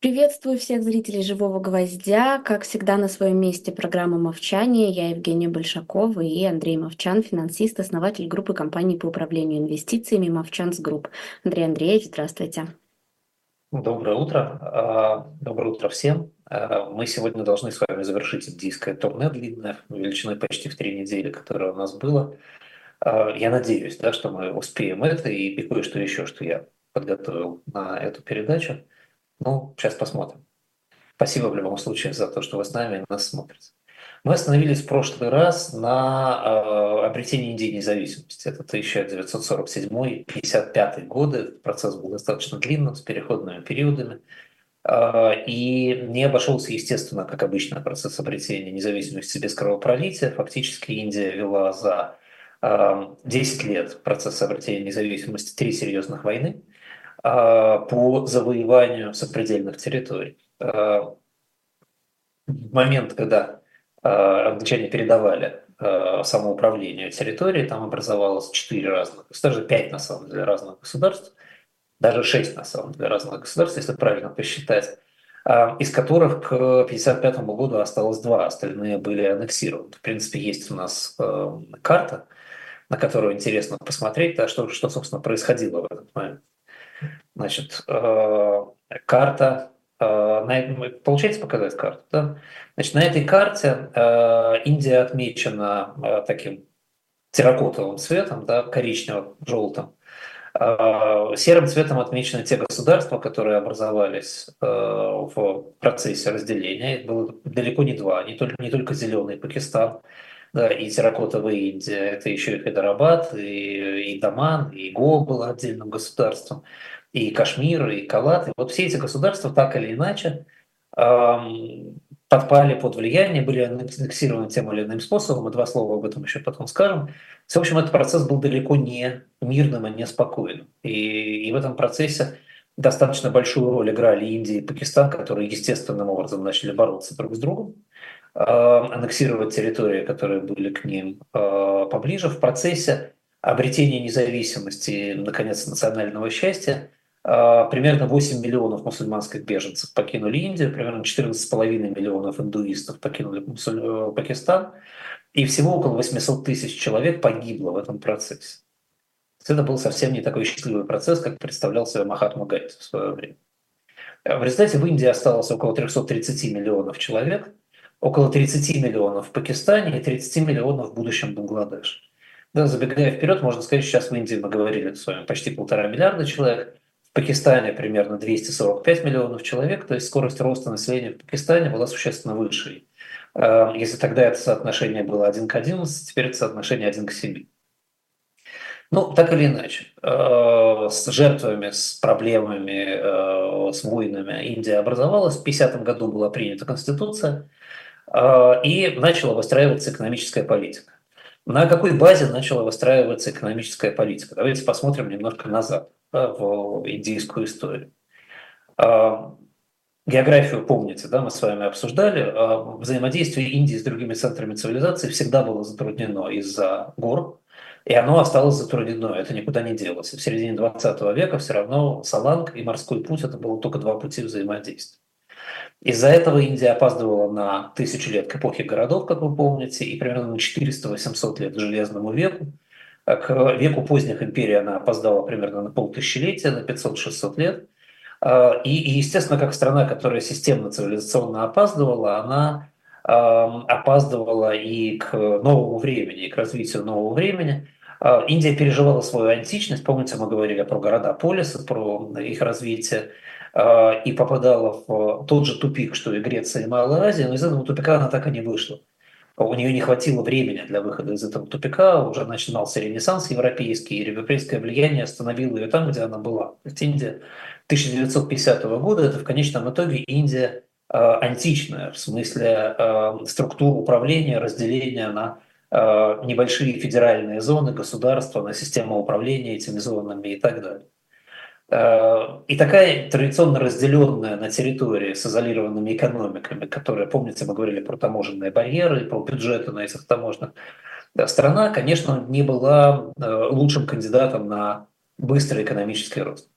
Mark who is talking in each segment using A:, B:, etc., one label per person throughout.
A: Приветствую всех зрителей «Живого гвоздя». Как всегда, на своем месте программа «Мовчание». Я Евгения Большакова и Андрей Мовчан, финансист, основатель группы компаний по управлению инвестициями «Movchan's Group». Андрей Андреевич, здравствуйте.
B: Доброе утро. А, доброе утро всем. А, мы сегодня должны с вами завершить индийское турне длинное, величиной почти в три недели, которое у нас было. А, я надеюсь, да, что мы успеем это и кое-что еще, что я подготовил на эту передачу. Ну, сейчас посмотрим. Спасибо в любом случае за то, что вы с нами нас смотрите. Мы остановились в прошлый раз на э, обретении Индии независимости. Это 1947-55 годы. Процесс был достаточно длинным, с переходными периодами. Э, и не обошелся, естественно, как обычно, процесс обретения независимости без кровопролития. Фактически Индия вела за э, 10 лет процесс обретения независимости три серьезных войны. А, по завоеванию сопредельных территорий. А, в момент, когда а, англичане передавали самоуправление территории, там образовалось четыре разных, даже пять на самом деле разных государств, даже шесть на самом деле разных государств, если правильно посчитать, из которых к 1955 году осталось два, остальные были аннексированы. В принципе, есть у нас карта, на которую интересно посмотреть, да, что, что, собственно, происходило в этот момент. Значит, э, карта, э, получается показать карту, да? Значит, на этой карте э, Индия отмечена таким терракотовым цветом, да, коричневым, желтым. Серым цветом отмечены те государства, которые образовались в процессе разделения. Их было далеко не два, не только, не только зеленый Пакистан, да, и терракотовая Индия, это еще и Хайдарабад, и, и Даман, и Го было отдельным государством и Кашмир, и Калат. И вот все эти государства так или иначе эм, подпали под влияние, были аннексированы тем или иным способом, мы два слова об этом еще потом скажем. В общем, этот процесс был далеко не мирным и не спокойным. И, и в этом процессе достаточно большую роль играли Индия и Пакистан, которые естественным образом начали бороться друг с другом, э, аннексировать территории, которые были к ним э, поближе. В процессе обретения независимости, наконец, национального счастья – примерно 8 миллионов мусульманских беженцев покинули Индию, примерно 14,5 миллионов индуистов покинули э, Пакистан, и всего около 800 тысяч человек погибло в этом процессе. Это был совсем не такой счастливый процесс, как представлял себе Махатма Ганди в свое время. В результате в Индии осталось около 330 миллионов человек, около 30 миллионов в Пакистане и 30 миллионов в будущем Бангладеш. Да, забегая вперед, можно сказать, сейчас в Индии мы говорили с вами почти полтора миллиарда человек, Пакистане примерно 245 миллионов человек, то есть скорость роста населения в Пакистане была существенно выше. Э, если тогда это соотношение было 1 к 11, теперь это соотношение 1 к 7. Ну, так или иначе, э, с жертвами, с проблемами, э, с войнами Индия образовалась. В 50 году была принята Конституция, и начала выстраиваться экономическая политика. На какой базе начала выстраиваться экономическая политика? Давайте посмотрим немножко назад в индийскую историю. А, географию помните, да, мы с вами обсуждали. А, взаимодействие Индии с другими центрами цивилизации всегда было затруднено из-за гор, и оно осталось затруднено, это никуда не делось. В середине 20 века все равно Саланг и морской путь – это было только два пути взаимодействия. Из-за этого Индия опаздывала на тысячу лет к эпохе городов, как вы помните, и примерно на 400-800 лет к Железному веку. К веку поздних империй она опоздала примерно на полтысячелетия, на 500-600 лет. А, и, и, естественно, как страна, которая системно цивилизационно опаздывала, она опаздывала и к новому времени, и к развитию нового времени. А, Индия переживала свою античность, помните, мы говорили про города полисы, про их развитие, и попадала в тот же тупик, что и Греция и Малая Азия, но из этого тупика она так и не вышла у нее не хватило времени для выхода из этого тупика, уже начинался ренессанс европейский, и европейское влияние остановило ее там, где она была. То есть Индия 1950 года – это в конечном итоге Индия э, античная, в смысле э, структур управления, разделения на э, небольшие федеральные зоны, государства, на систему управления этими зонами и так далее. Э, и такая традиционно разделенная на территории с изолированными экономиками, которые, помните, мы говорили про таможенные барьеры, про бюджеты на этих таможенных, страна, конечно, не была э, лучшим кандидатом на быстрый экономический рост.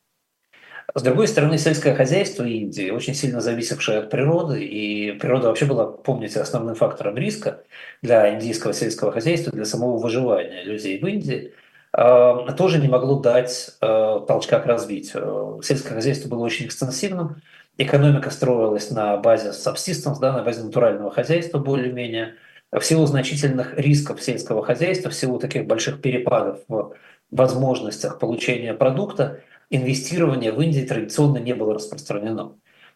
B: С другой стороны, сельское хозяйство Индии, очень сильно зависевшее от природы, и природа вообще была, помните, основным фактором риска для индийского сельского хозяйства, для самого выживания людей в Индии, тоже не могло дать а, толчка к развитию. Сельское хозяйство было очень экстенсивным, экономика строилась на базе subsistence, да, на базе натурального хозяйства более-менее, в силу значительных рисков сельского хозяйства, в силу таких больших перепадов в возможностях получения продукта, инвестирование в Индии традиционно не было распространено.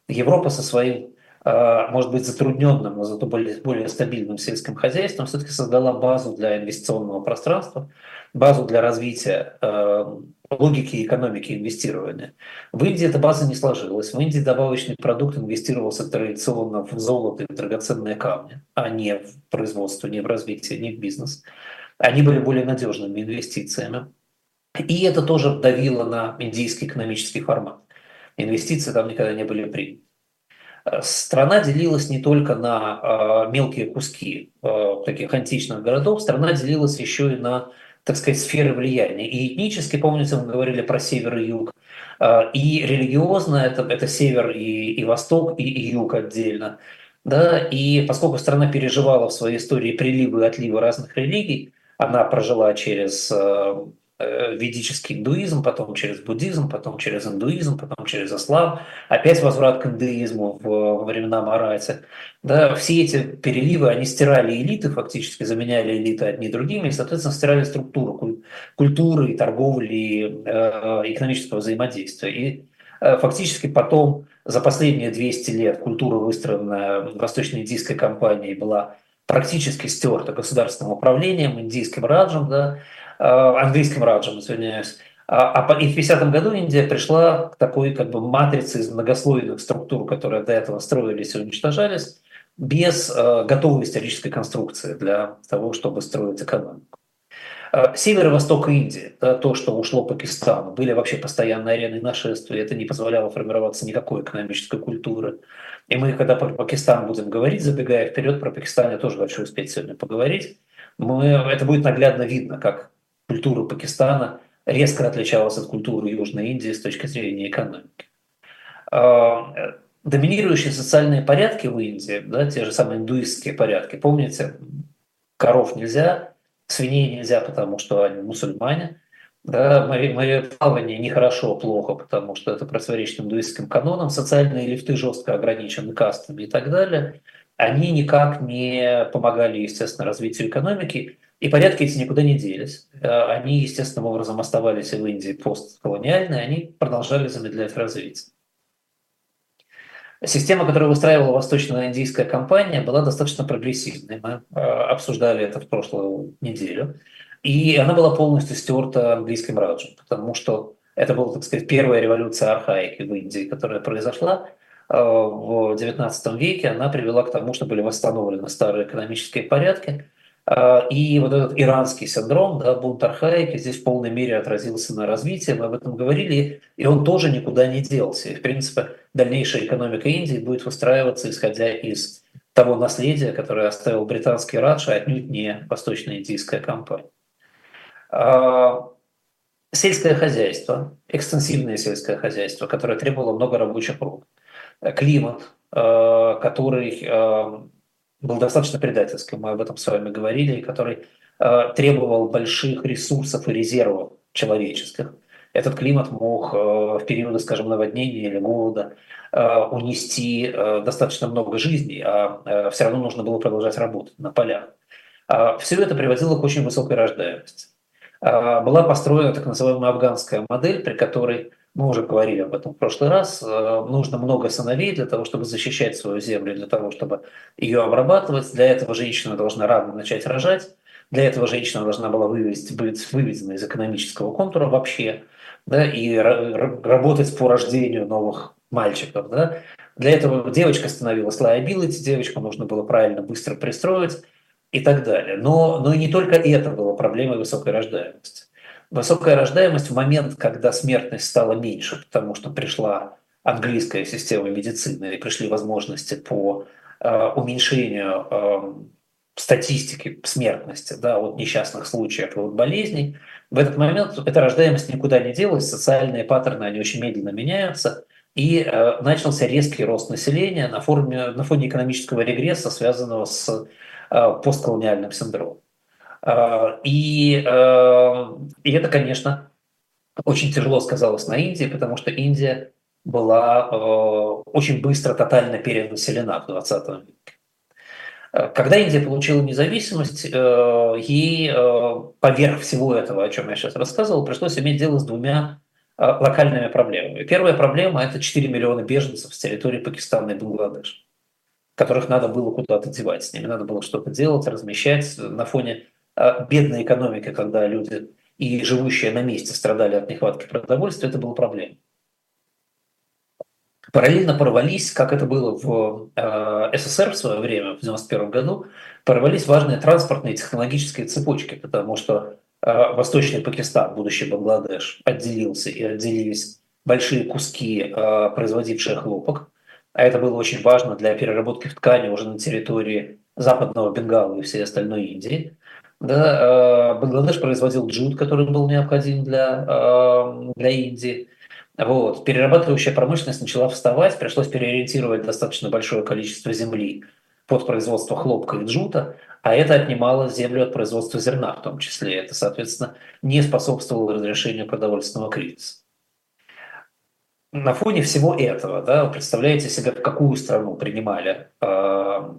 B: Европа со своим, а, может быть, затрудненным, но зато более, более стабильным сельским хозяйством все-таки создала базу для инвестиционного пространства, базу для развития а, логики экономики инвестирования. В Индии эта база не сложилась. В Индии добавочный продукт инвестировался традиционно в золото и в драгоценные камни, а не в производство, не в развитие, не в бизнес. Они были более надежными инвестициями. И это тоже давило на индийский экономический формат. Инвестиции там никогда не были приняты. Страна делилась не только на э, мелкие куски э, таких античных городов, страна делилась еще и на, так сказать, сферы влияния. И этнически, помните, мы говорили про север и юг, э, и религиозно это, это север и, и восток, и, и юг отдельно. Да? И поскольку страна переживала в своей истории приливы и отливы разных религий, она прожила через Э, ведический индуизм, потом через буддизм, потом через индуизм, потом через ислам, опять возврат к индуизму во времена Марати. Да, все эти переливы, они стирали элиты, фактически заменяли элиты одни другими, и, соответственно, стирали структуру культуры, торговли, э, экономического взаимодействия. И э, фактически потом, за последние 200 лет, культура, выстроенная восточно-индийской компанией, была практически стерта государственным управлением, индийским раджем, да, Э, английским раджем, извиняюсь. А, а и в 50 году Индия пришла к такой как бы матрице из многослойных структур, которые до этого строились и уничтожались, без э, готовой исторической конструкции для того, чтобы строить экономику. Э, север и восток Индии, да, то, что ушло Пакистану, были вообще постоянной ареной нашествия, это не позволяло формироваться никакой экономической культуры. И мы, когда про Пакистан будем говорить, забегая вперед, про Пакистан я тоже хочу успеть сегодня поговорить, мы, это будет наглядно видно, как культура Пакистана резко отличалась от культуры Южной Индии с точки зрения экономики. А, доминирующие социальные порядки в Индии, да, те же самые индуистские порядки, помните, коров нельзя, свиней нельзя, потому что они мусульмане, да, мореплавание нехорошо, плохо, потому что это противоречит индуистским канонам, социальные лифты жестко ограничены кастами и так далее, они никак не помогали, естественно, развитию экономики, и порядки эти никуда не делись. Э, они естественным образом оставались в Индии постколониальные, они продолжали замедлять развитие. Система, которую выстраивала восточно-индийская компания, была достаточно прогрессивной. Мы э, обсуждали это в прошлую неделю. И она была полностью стерта английским раджем, потому что это была, так сказать, первая революция архаики в Индии, которая произошла э, в XIX веке. Она привела к тому, что были восстановлены старые экономические порядки – и вот этот иранский синдром, да, бунт архаики здесь в полной мере отразился на развитии, мы об этом говорили, и он тоже никуда не делся. И, в принципе, дальнейшая экономика Индии будет выстраиваться, исходя из того наследия, которое оставил британский Радж, а отнюдь не восточно-индийская компания. А, сельское хозяйство, экстенсивное сельское хозяйство, которое требовало много рабочих рук. Климат, а, который был достаточно предательским, мы об этом с вами говорили, который э, требовал больших ресурсов и резервов человеческих. Этот климат мог э, в периоды, скажем, наводнения или голода э, унести э, достаточно много жизней, а э, все равно нужно было продолжать работать на полях. Э, все это приводило к очень высокой рождаемости. Э, была построена так называемая афганская модель, при которой мы уже говорили об этом в прошлый раз, э, нужно много сыновей для того, чтобы защищать свою землю, для того, чтобы ее обрабатывать. Для этого женщина должна рано начать рожать. Для этого женщина должна была вывести, быть выведена из экономического контура вообще, да, и работать по рождению новых мальчиков. Да. Для этого девочка становилась liability, девочку нужно было правильно быстро пристроить и так далее. Но, но и не только это было проблемой высокой рождаемости. Высокая рождаемость в момент, когда смертность стала меньше, потому что пришла английская система медицины и пришли возможности по э, уменьшению э, статистики смертности да, от несчастных случаев и от болезней, в этот момент эта рождаемость никуда не делась, социальные паттерны, они очень медленно меняются, и э, начался резкий рост населения на, форме, на фоне экономического регресса, связанного с э, постколониальным синдромом. Э, и, э, и это, конечно, очень тяжело сказалось на Индии, потому что Индия была э, очень быстро тотально перенаселена в 20 веке. Э, когда Индия получила независимость, ей поверх всего этого, о чем я сейчас рассказывал, пришлось иметь дело с двумя локальными проблемами. Первая проблема – это 4 миллиона беженцев с территории Пакистана и Бангладеш, которых надо было куда-то девать, с ними надо было что-то делать, размещать на фоне бедной экономики, когда люди и живущие на месте страдали от нехватки продовольствия, это была проблема. Параллельно порвались, как это было в э, СССР в свое время, в 1991 году, порвались важные транспортные и технологические цепочки, потому что э, Восточный Пакистан, будущий Бангладеш, отделился и отделились большие куски, производившие хлопок. А это было очень важно для переработки в ткани уже на территории западного Бенгала и всей остальной Индии. Да, Бангладеш производил джут, который был необходим для, для Индии. Вот. Перерабатывающая промышленность начала вставать, пришлось переориентировать достаточно большое количество земли под производство хлопка и джута, а это отнимало землю от производства зерна в том числе. Это, соответственно, не способствовало разрешению продовольственного кризиса. На фоне всего этого, да, представляете себе, в какую страну принимали э,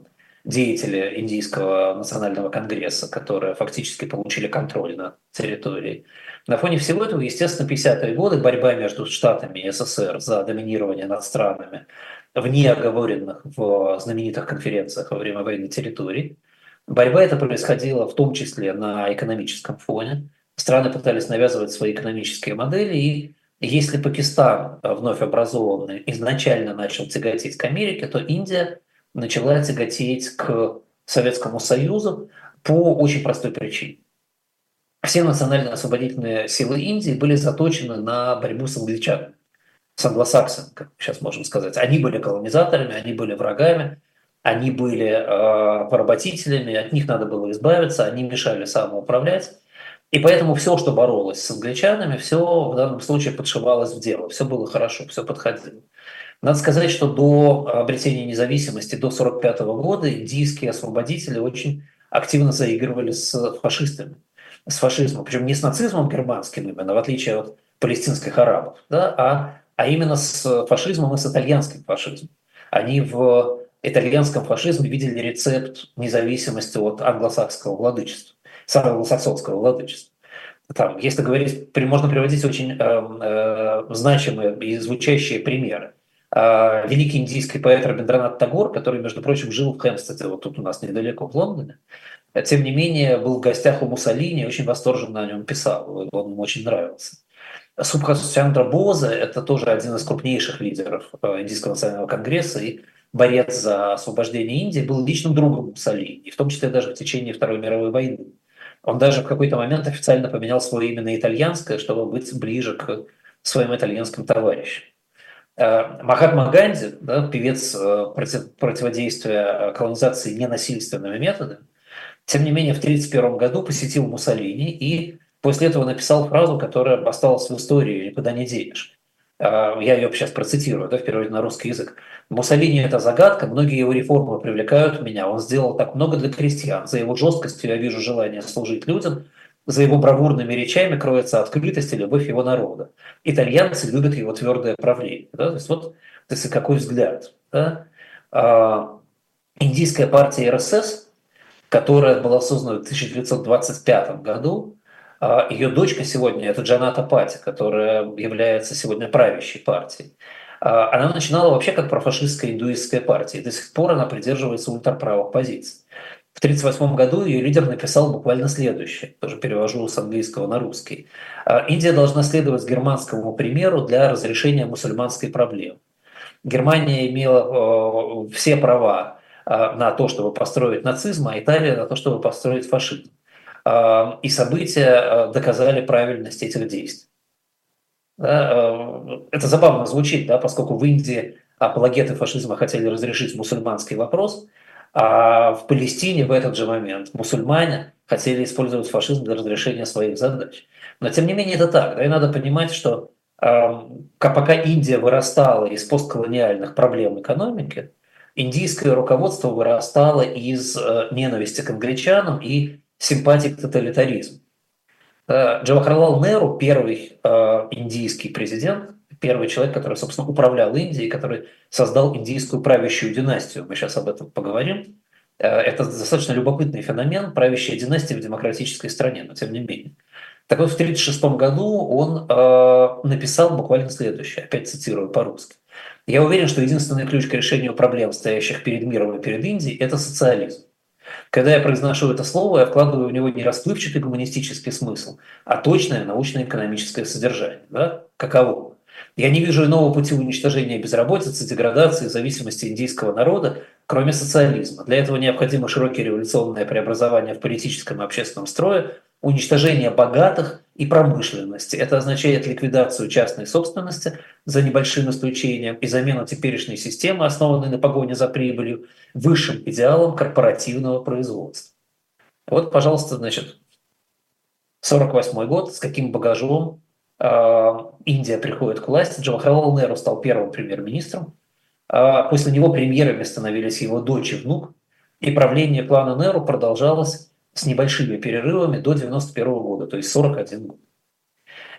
B: деятели Индийского национального конгресса, которые фактически получили контроль над территорией. На фоне всего этого, естественно, 50-е годы борьба между Штатами и СССР за доминирование над странами в неоговоренных в знаменитых конференциях во время войны территорий. Борьба эта происходила в том числе на экономическом фоне. Страны пытались навязывать свои экономические модели, и если Пакистан, вновь образованный, изначально начал тяготеть к Америке, то Индия начала тяготеть к Советскому Союзу по очень простой причине все национально-освободительные силы Индии были заточены на борьбу с англичанами, с англосаксами, как сейчас можем сказать. Они были колонизаторами, они были врагами, они были э, поработителями, от них надо было избавиться, они мешали самоуправлять. И поэтому все, что боролось с англичанами, все в данном случае подшивалось в дело, все было хорошо, все подходило. Надо сказать, что до обретения независимости, до 1945 года индийские освободители очень активно заигрывали с фашистами с фашизмом, причем не с нацизмом германским именно, в отличие от палестинских арабов, да, а, а именно с фашизмом и с итальянским фашизмом. Они в итальянском фашизме видели рецепт независимости от англосакского владычества, англосаксонского владычества. Там, если говорить, можно приводить очень э, э, значимые и звучащие примеры. Э, великий индийский поэт Рабиндранат Тагор, который, между прочим, жил в Хэмстеде, вот тут у нас недалеко, в Лондоне, тем не менее, был в гостях у Муссолини, очень восторженно о нем писал, он ему очень нравился. Субхас Чандра Боза – это тоже один из крупнейших лидеров э, Индийского национального конгресса и борец за освобождение Индии, был личным другом Муссолини, в том числе даже в течение Второй мировой войны. Он даже в какой-то момент официально поменял свое имя на итальянское, чтобы быть ближе к своим итальянским товарищам. Э, Махатма Ганди, да, певец э, против, противодействия колонизации ненасильственными методами, тем не менее, в 1931 году посетил Муссолини и после этого написал фразу, которая осталась в истории, никуда не денешь. Я ее сейчас процитирую, да, в переводе на русский язык. Муссолини – это загадка, многие его реформы привлекают меня. Он сделал так много для крестьян. За его жесткостью я вижу желание служить людям, за его бравурными речами кроется открытость и любовь его народа. Итальянцы любят его твердое правление. Да? То есть вот то есть какой взгляд. Да? А, индийская партия РСС – которая была создана в 1925 году. А Ее дочка сегодня – это Джаната Пати, которая является сегодня правящей партией. А она начинала вообще как профашистская индуистская партия. До сих пор она придерживается ультраправых позиций. В 1938 году ее лидер написал буквально следующее, тоже перевожу с английского на русский. «А Индия должна следовать германскому примеру для разрешения мусульманской проблемы. Германия имела э, все права а, на то, чтобы построить нацизм, а Италия на то, чтобы построить фашизм. А, и события а, доказали правильность этих действий. Это забавно звучит, да, поскольку в Индии апологеты фашизма хотели разрешить мусульманский вопрос, А в Палестине в этот же момент мусульмане хотели использовать фашизм для разрешения своих задач. Но тем не менее это так. Да, и надо понимать, что э, пока Индия вырастала из постколониальных проблем экономики, индийское руководство вырастало из э, ненависти к англичанам и симпатии к тоталитаризму. Э, Джавахарлал Неру, первый э, индийский президент, первый человек, который, собственно, управлял Индией, который создал индийскую правящую династию. Мы сейчас об этом поговорим. Э, это достаточно любопытный феномен, правящая династия в демократической стране, но тем не менее. Так вот, в 1936 году он э, написал буквально следующее, опять цитирую по-русски. «Я уверен, что единственный ключ к решению проблем, стоящих перед миром и перед Индией, это социализм. Когда я произношу это слово, я вкладываю в него не расплывчатый гуманистический смысл, а точное научно-экономическое содержание. Да? Каково? Я не вижу иного пути уничтожения безработицы, деградации, зависимости индийского народа, кроме социализма. Для этого необходимо широкие революционные преобразования в политическом и общественном строе, уничтожение богатых и промышленности. Это означает ликвидацию частной собственности за небольшим исключением и замену теперешней системы, основанной на погоне за прибылью, высшим идеалом корпоративного производства. Вот, пожалуйста, значит, 48 год, с каким багажом Индия приходит к власти. Джавахарлал Неру стал первым премьер-министром. Э, после него премьерами становились его дочь и внук. И правление клана Неру продолжалось с небольшими перерывами до 91 года, то есть 41 год.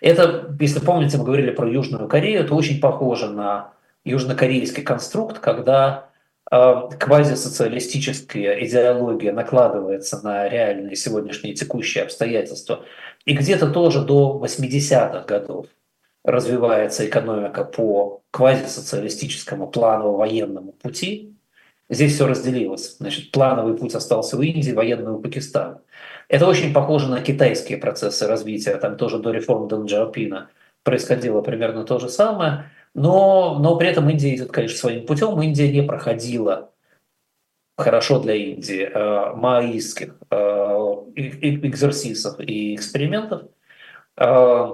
B: Это, если помните, мы говорили про Южную Корею, это очень похоже на южнокорейский конструкт, когда э, квазисоциалистическая идеология накладывается на реальные сегодняшние текущие обстоятельства. И где-то тоже до 80-х годов развивается экономика по квазисоциалистическому планово-военному пути, Здесь все разделилось. Значит, плановый путь остался у Индии, военный у Пакистана. Это очень похоже на китайские процессы развития. Там тоже до реформ Дэн Джаопина происходило примерно то же самое. Но, но при этом Индия идет, конечно, своим путем. Индия не проходила хорошо для Индии э, маоистских э, экзерсисов и экспериментов. Э,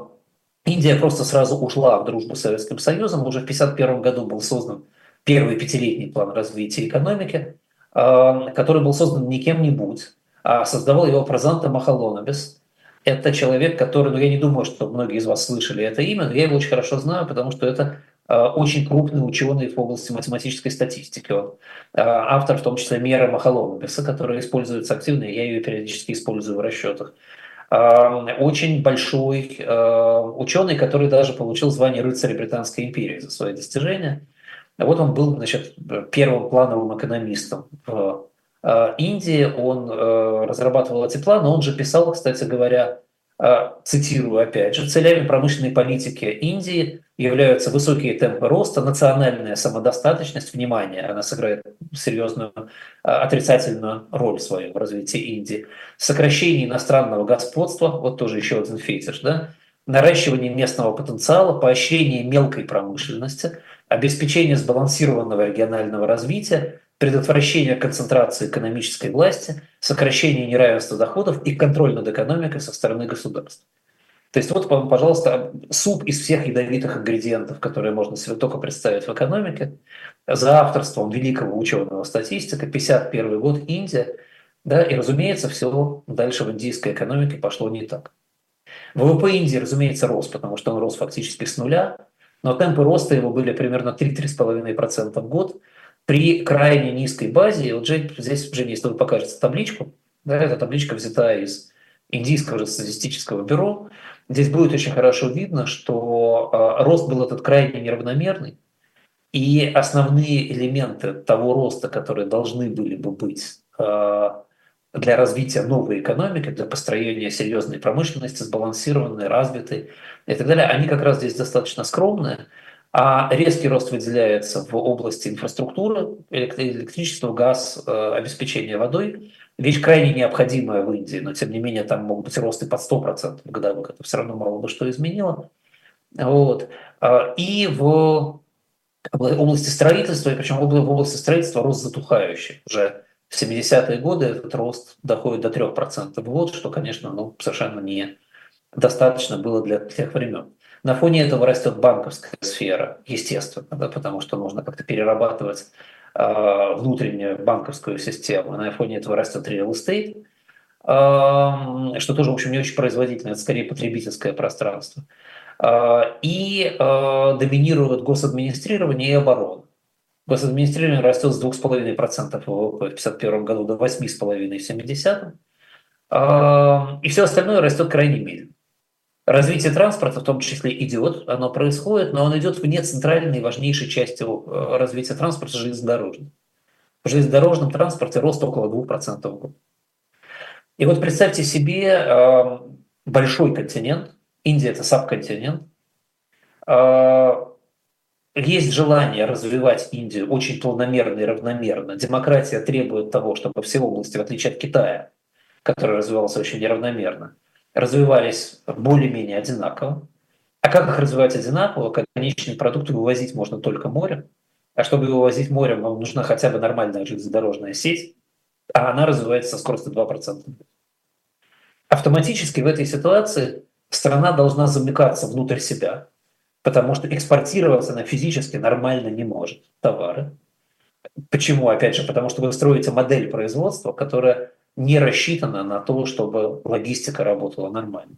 B: Индия просто сразу ушла в дружбу с Советским Союзом. Уже в 1951 году был создан первый пятилетний план развития экономики, а, который был создан не кем-нибудь, а создавал его Прозанта Махалонобис. Это человек, который, ну я не думаю, что многие из вас слышали это имя, но я его очень хорошо знаю, потому что это а, очень крупный ученый в области математической статистики. Он а, автор в том числе меры Махалонобиса, которая используется активно, я ее периодически использую в расчетах. Очень большой ученый, который даже получил звание рыцаря Британской империи за свои достижения. Вот он был значит, первым плановым экономистом в э, Индии. Он э, разрабатывал эти планы. Он же писал, кстати говоря, э, цитирую опять же, целями промышленной политики Индии являются высокие темпы роста, национальная самодостаточность, внимание, она сыграет серьезную отрицательную роль свою в развитии Индии, сокращение иностранного господства, вот тоже еще один фетиш, да, наращивание местного потенциала, поощрение мелкой промышленности – обеспечение сбалансированного регионального развития, предотвращение концентрации экономической власти, сокращение неравенства доходов и контроль над экономикой со стороны государства. То есть вот, пожалуйста, суп из всех ядовитых ингредиентов, которые можно себе только представить в экономике, за авторством великого ученого статистика, 51 год, Индия, да, и, разумеется, все дальше в индийской экономике пошло не так. ВВП Индии, разумеется, рос, потому что он рос фактически с нуля, но темпы роста его были примерно 3-3,5% в год при крайне низкой базе. Вот здесь, Женя, если вы покажете табличку, да, эта табличка взята из Индийского статистического бюро, здесь будет очень хорошо видно, что э, рост был этот крайне неравномерный, и основные элементы того роста, которые должны были бы быть э, для развития новой экономики, для построения серьезной промышленности, сбалансированной, развитой и так далее, они как раз здесь достаточно скромные, а резкий рост выделяется в области инфраструктуры, электричества, газ, э, обеспечения водой, вещь крайне необходимая в Индии, но тем не менее там могут быть росты под 100% годовых, это все равно мало бы что изменило. Вот. А, и в области строительства, и причем в области строительства рост затухающий. Уже в 70-е годы этот рост доходит до 3% в год, что, конечно, ну, совершенно не достаточно было для тех времен. На фоне этого растет банковская сфера, естественно, да, потому что нужно как-то перерабатывать внутреннюю банковскую систему. На фоне этого растет real estate, что тоже, в общем, не очень производительно, это скорее потребительское пространство. И доминирует госадминистрирование и оборона. Госадминистрирование растет с 2,5% ВВП в 1951 году до 8,5% в 1970. И все остальное растет крайне медленно. Развитие транспорта в том числе идет, оно происходит, но он идет вне центральной важнейшей части э, развития транспорта железнодорожного. В железнодорожном транспорте рост около 2% в год. И вот представьте себе э, большой континент, Индия это сабконтинент, э, есть желание развивать Индию очень планомерно и равномерно. Демократия требует того, чтобы все области, в отличие от Китая, который развивался очень неравномерно, развивались более-менее одинаково. А как их развивать одинаково? Как конечный продукт вывозить можно только морем. А чтобы его возить морем, вам нужна хотя бы нормальная железнодорожная сеть, а она развивается со скоростью 2%. Автоматически в этой ситуации страна должна замыкаться внутрь себя, потому что экспортироваться она физически нормально не может товары. Почему? Опять же, потому что вы строите модель производства, которая не рассчитана на то, чтобы логистика работала нормально.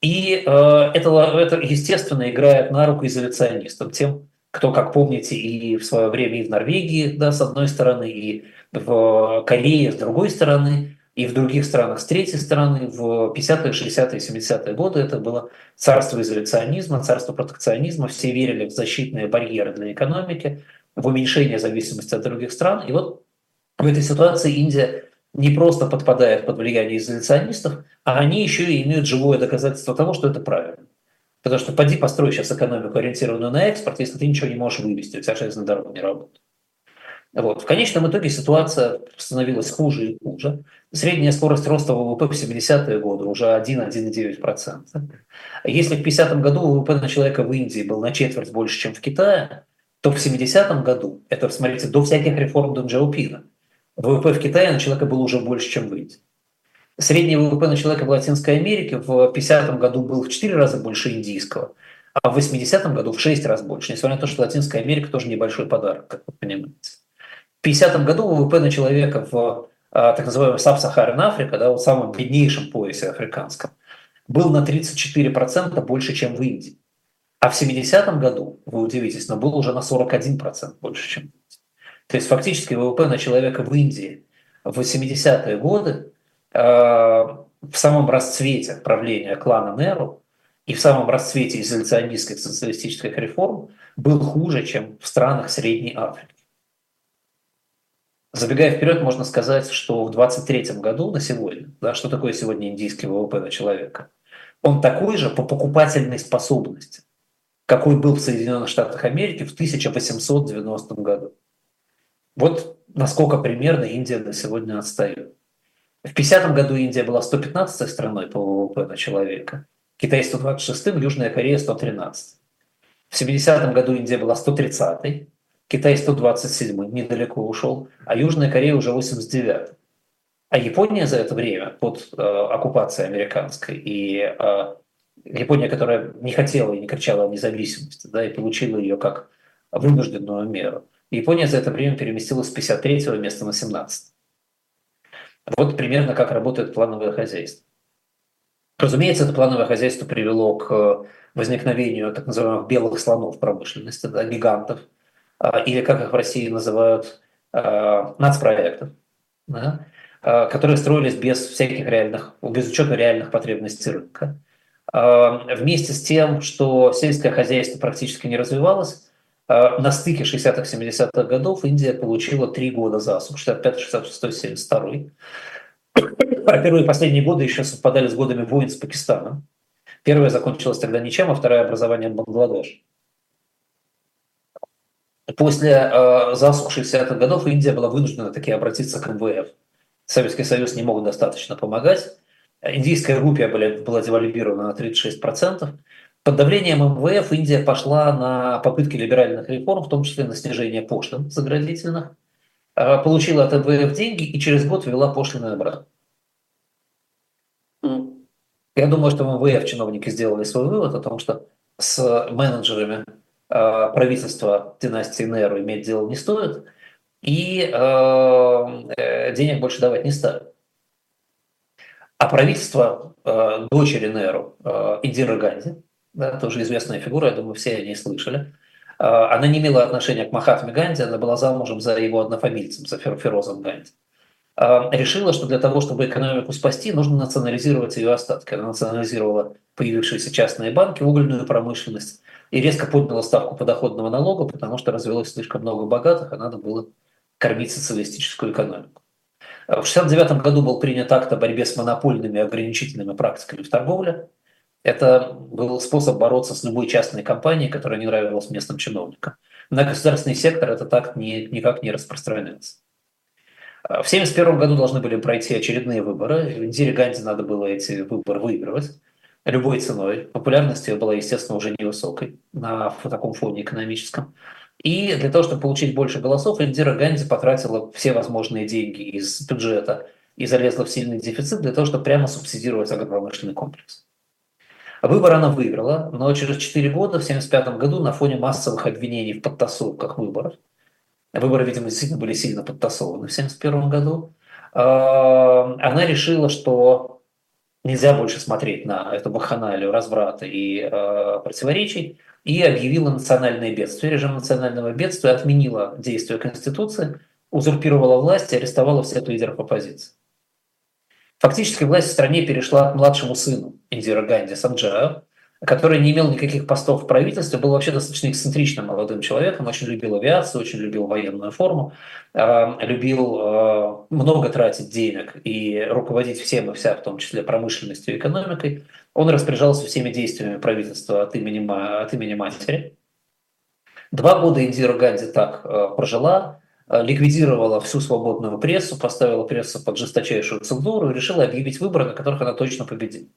B: И э, это, это, естественно, играет на руку изоляционистам, тем, кто, как помните, и в свое время и в Норвегии, да, с одной стороны, и в Корее с другой стороны, и в других странах с третьей стороны. В 50-е, 60-е, 70-е годы это было царство изоляционизма, царство протекционизма. Все верили в защитные барьеры для экономики, в уменьшение зависимости от других стран. И вот в этой ситуации Индия не просто подпадает под влияние изоляционистов, а они еще и имеют живое доказательство того, что это правильно. Потому что поди построй сейчас экономику, ориентированную на экспорт, если ты ничего не можешь вывести, у тебя железная дорога не работает. Вот. В конечном итоге ситуация становилась хуже и хуже. Средняя скорость роста ВВП в 70-е годы уже 1-1,9%. Если в 50-м году ВВП на человека в Индии был на четверть больше, чем в Китае, то в 70-м году, это, смотрите, до всяких реформ Дон Джаопина, ВВП в Китае на человека был уже больше, чем в Индии. Средний ВВП на человека в Латинской Америке в 50-м году был в 4 раза больше индийского, а в 80-м году в 6 раз больше, несмотря на то, что Латинская Америка тоже небольшой подарок, как вы понимаете. В 50-м году ВВП на человека в а, так называемой Саб-Сахарен Африка, да, в самом беднейшем поясе африканском, был на 34% больше, чем в Индии. А в 70-м году, вы удивитесь, но был уже на 41% больше, чем в Индии. То есть фактически ВВП на человека в Индии в 80-е годы э, в самом расцвете правления клана Неру и в самом расцвете изоляционистских социалистических реформ был хуже, чем в странах Средней Африки. Забегая вперед, можно сказать, что в 23 году на сегодня, да, что такое сегодня индийский ВВП на человека, он такой же по покупательной способности, какой был в Соединенных Штатах Америки в 1890 году. Вот насколько примерно Индия на сегодня отстает. В 50 году Индия была 115 страной по ВВП на человека, Китай 126, Южная Корея 113. В 70 году Индия была 130, Китай 127, недалеко ушел, а Южная Корея уже 89. А Япония за это время под э, оккупацией американской и э, Япония, которая не хотела и не кричала о независимости, да, и получила ее как вынужденную меру – Япония за это время переместилась с 53 места на 17. Вот примерно как работает плановое хозяйство. Разумеется, это плановое хозяйство привело к возникновению так называемых белых слонов промышленности, да, гигантов, а, или как их в России называют, а, нацпроектов, да, а, которые строились без всяких реальных, без учета реальных потребностей рынка. Вместе с тем, что сельское хозяйство практически не развивалось, на стыке 60-х, 70-х годов Индия получила три года засух, 65 66 72 А первые и последние годы еще совпадали с годами войн с Пакистаном. Первая закончилась тогда ничем, а вторая образованием Бангладеш. После э, засух 60-х годов Индия была вынуждена таки обратиться к МВФ. Советский Союз не мог достаточно помогать. Индийская рупия была, была девальвирована на 36%. Под давлением МВФ Индия пошла на попытки либеральных реформ, в том числе на снижение пошлин заградительных, а, получила от МВФ деньги и через год ввела пошлины обратно. Я думаю, что МВФ чиновники сделали свой вывод о том, что с менеджерами а, правительства династии Неру иметь дело не стоит, и э, денег больше давать не стали. А правительство э, дочери Неру, э, Индира Ганди, да, тоже известная фигура, я думаю, все о ней слышали, э, она не имела отношения к Махатме Ганди, она была замужем за его однофамильцем, за Ферозом Ганди. Э, решила, что для того, чтобы экономику спасти, нужно национализировать ее остатки. Она национализировала появившиеся частные банки, угольную промышленность и резко подняла ставку подоходного налога, потому что развелось слишком много богатых, а надо было кормить социалистическую экономику. В 1969 году был принят акт о борьбе с монопольными ограничительными практиками в торговле. Это был способ бороться с любой частной компанией, которая не нравилась местным чиновникам. На государственный сектор этот акт не, никак не распространялся. В 1971 году должны были пройти очередные выборы. Индире Ганди надо было эти выборы выигрывать любой ценой. Популярность ее была, естественно, уже невысокой на таком фоне экономическом. И для того, чтобы получить больше голосов, Индира Ганди потратила все возможные деньги из бюджета и залезла в сильный дефицит для того, чтобы прямо субсидировать агропромышленный комплекс. Выбор она выиграла, но через 4 года, в 1975 году, на фоне массовых обвинений в подтасовках выборов, выборы, видимо, действительно были сильно подтасованы в 1971 году, а, она решила, что нельзя больше смотреть на эту баханалию разврата и э, противоречий, и объявила национальное бедствие. Режим национального бедствия отменила действие Конституции, узурпировала власть и арестовала всех лидеров оппозиции. Фактически власть в стране перешла к младшему сыну Индира Ганди Санджаю, который не имел никаких постов в правительстве, был вообще достаточно эксцентричным молодым человеком, очень любил авиацию, очень любил военную форму, а, любил а, много тратить денег и руководить всем и вся, в том числе промышленностью и экономикой. Он распоряжался всеми действиями правительства от имени, от имени матери. Два года Индира Ганди так а, прожила, ликвидировала всю свободную прессу, поставила прессу под жесточайшую цензуру и решила объявить выборы, на которых она точно победит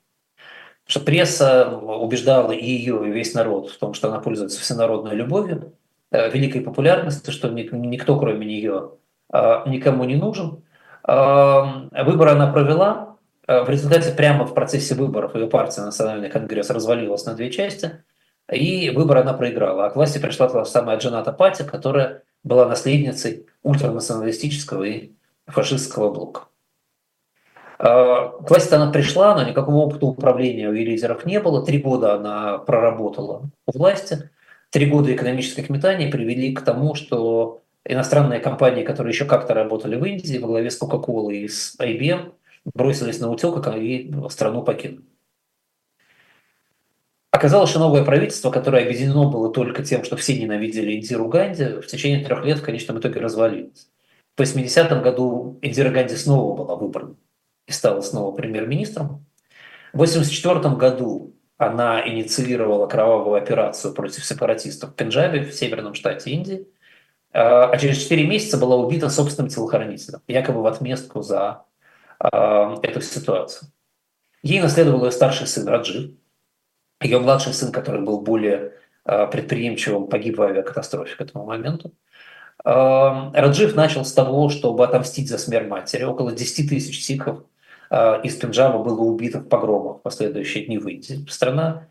B: что пресса убеждала и ее, и весь народ в том, что она пользуется всенародной любовью, э, великой популярностью, что никто, кроме нее, э, никому не нужен. Э, выборы она провела. В результате прямо в процессе выборов ее партия Национальный конгресс развалилась на две части, и выборы она проиграла. А к власти пришла та самая Джаната Пати, которая была наследницей ультранационалистического и фашистского блока. К власти она пришла, но никакого опыта управления у лидеров не было. Три года она проработала у власти. Три года экономических метаний привели к тому, что иностранные компании, которые еще как-то работали в Индии, во главе с Coca-Cola и с IBM, бросились на утек и страну покинули. Оказалось, что новое правительство, которое объединено было только тем, что все ненавидели Индиру Ганди, в течение трех лет в конечном итоге развалилось. В 80-м году Индира Ганди снова была выбрана и стала снова премьер-министром. В 1984 году она инициировала кровавую операцию против сепаратистов в Пенджабе, в северном штате Индии, а, а через 4 месяца была убита собственным телохранителем, якобы в отместку за а, эту ситуацию. Ей наследовал ее старший сын Раджив. Ее младший сын, который был более а, предприимчивым, погиб в авиакатастрофе к этому моменту. Раджив начал с того, чтобы отомстить за смерть матери. Около 10 тысяч сикхов из Пенджаба было убито в погромах в последующие дни в Индии. Страна,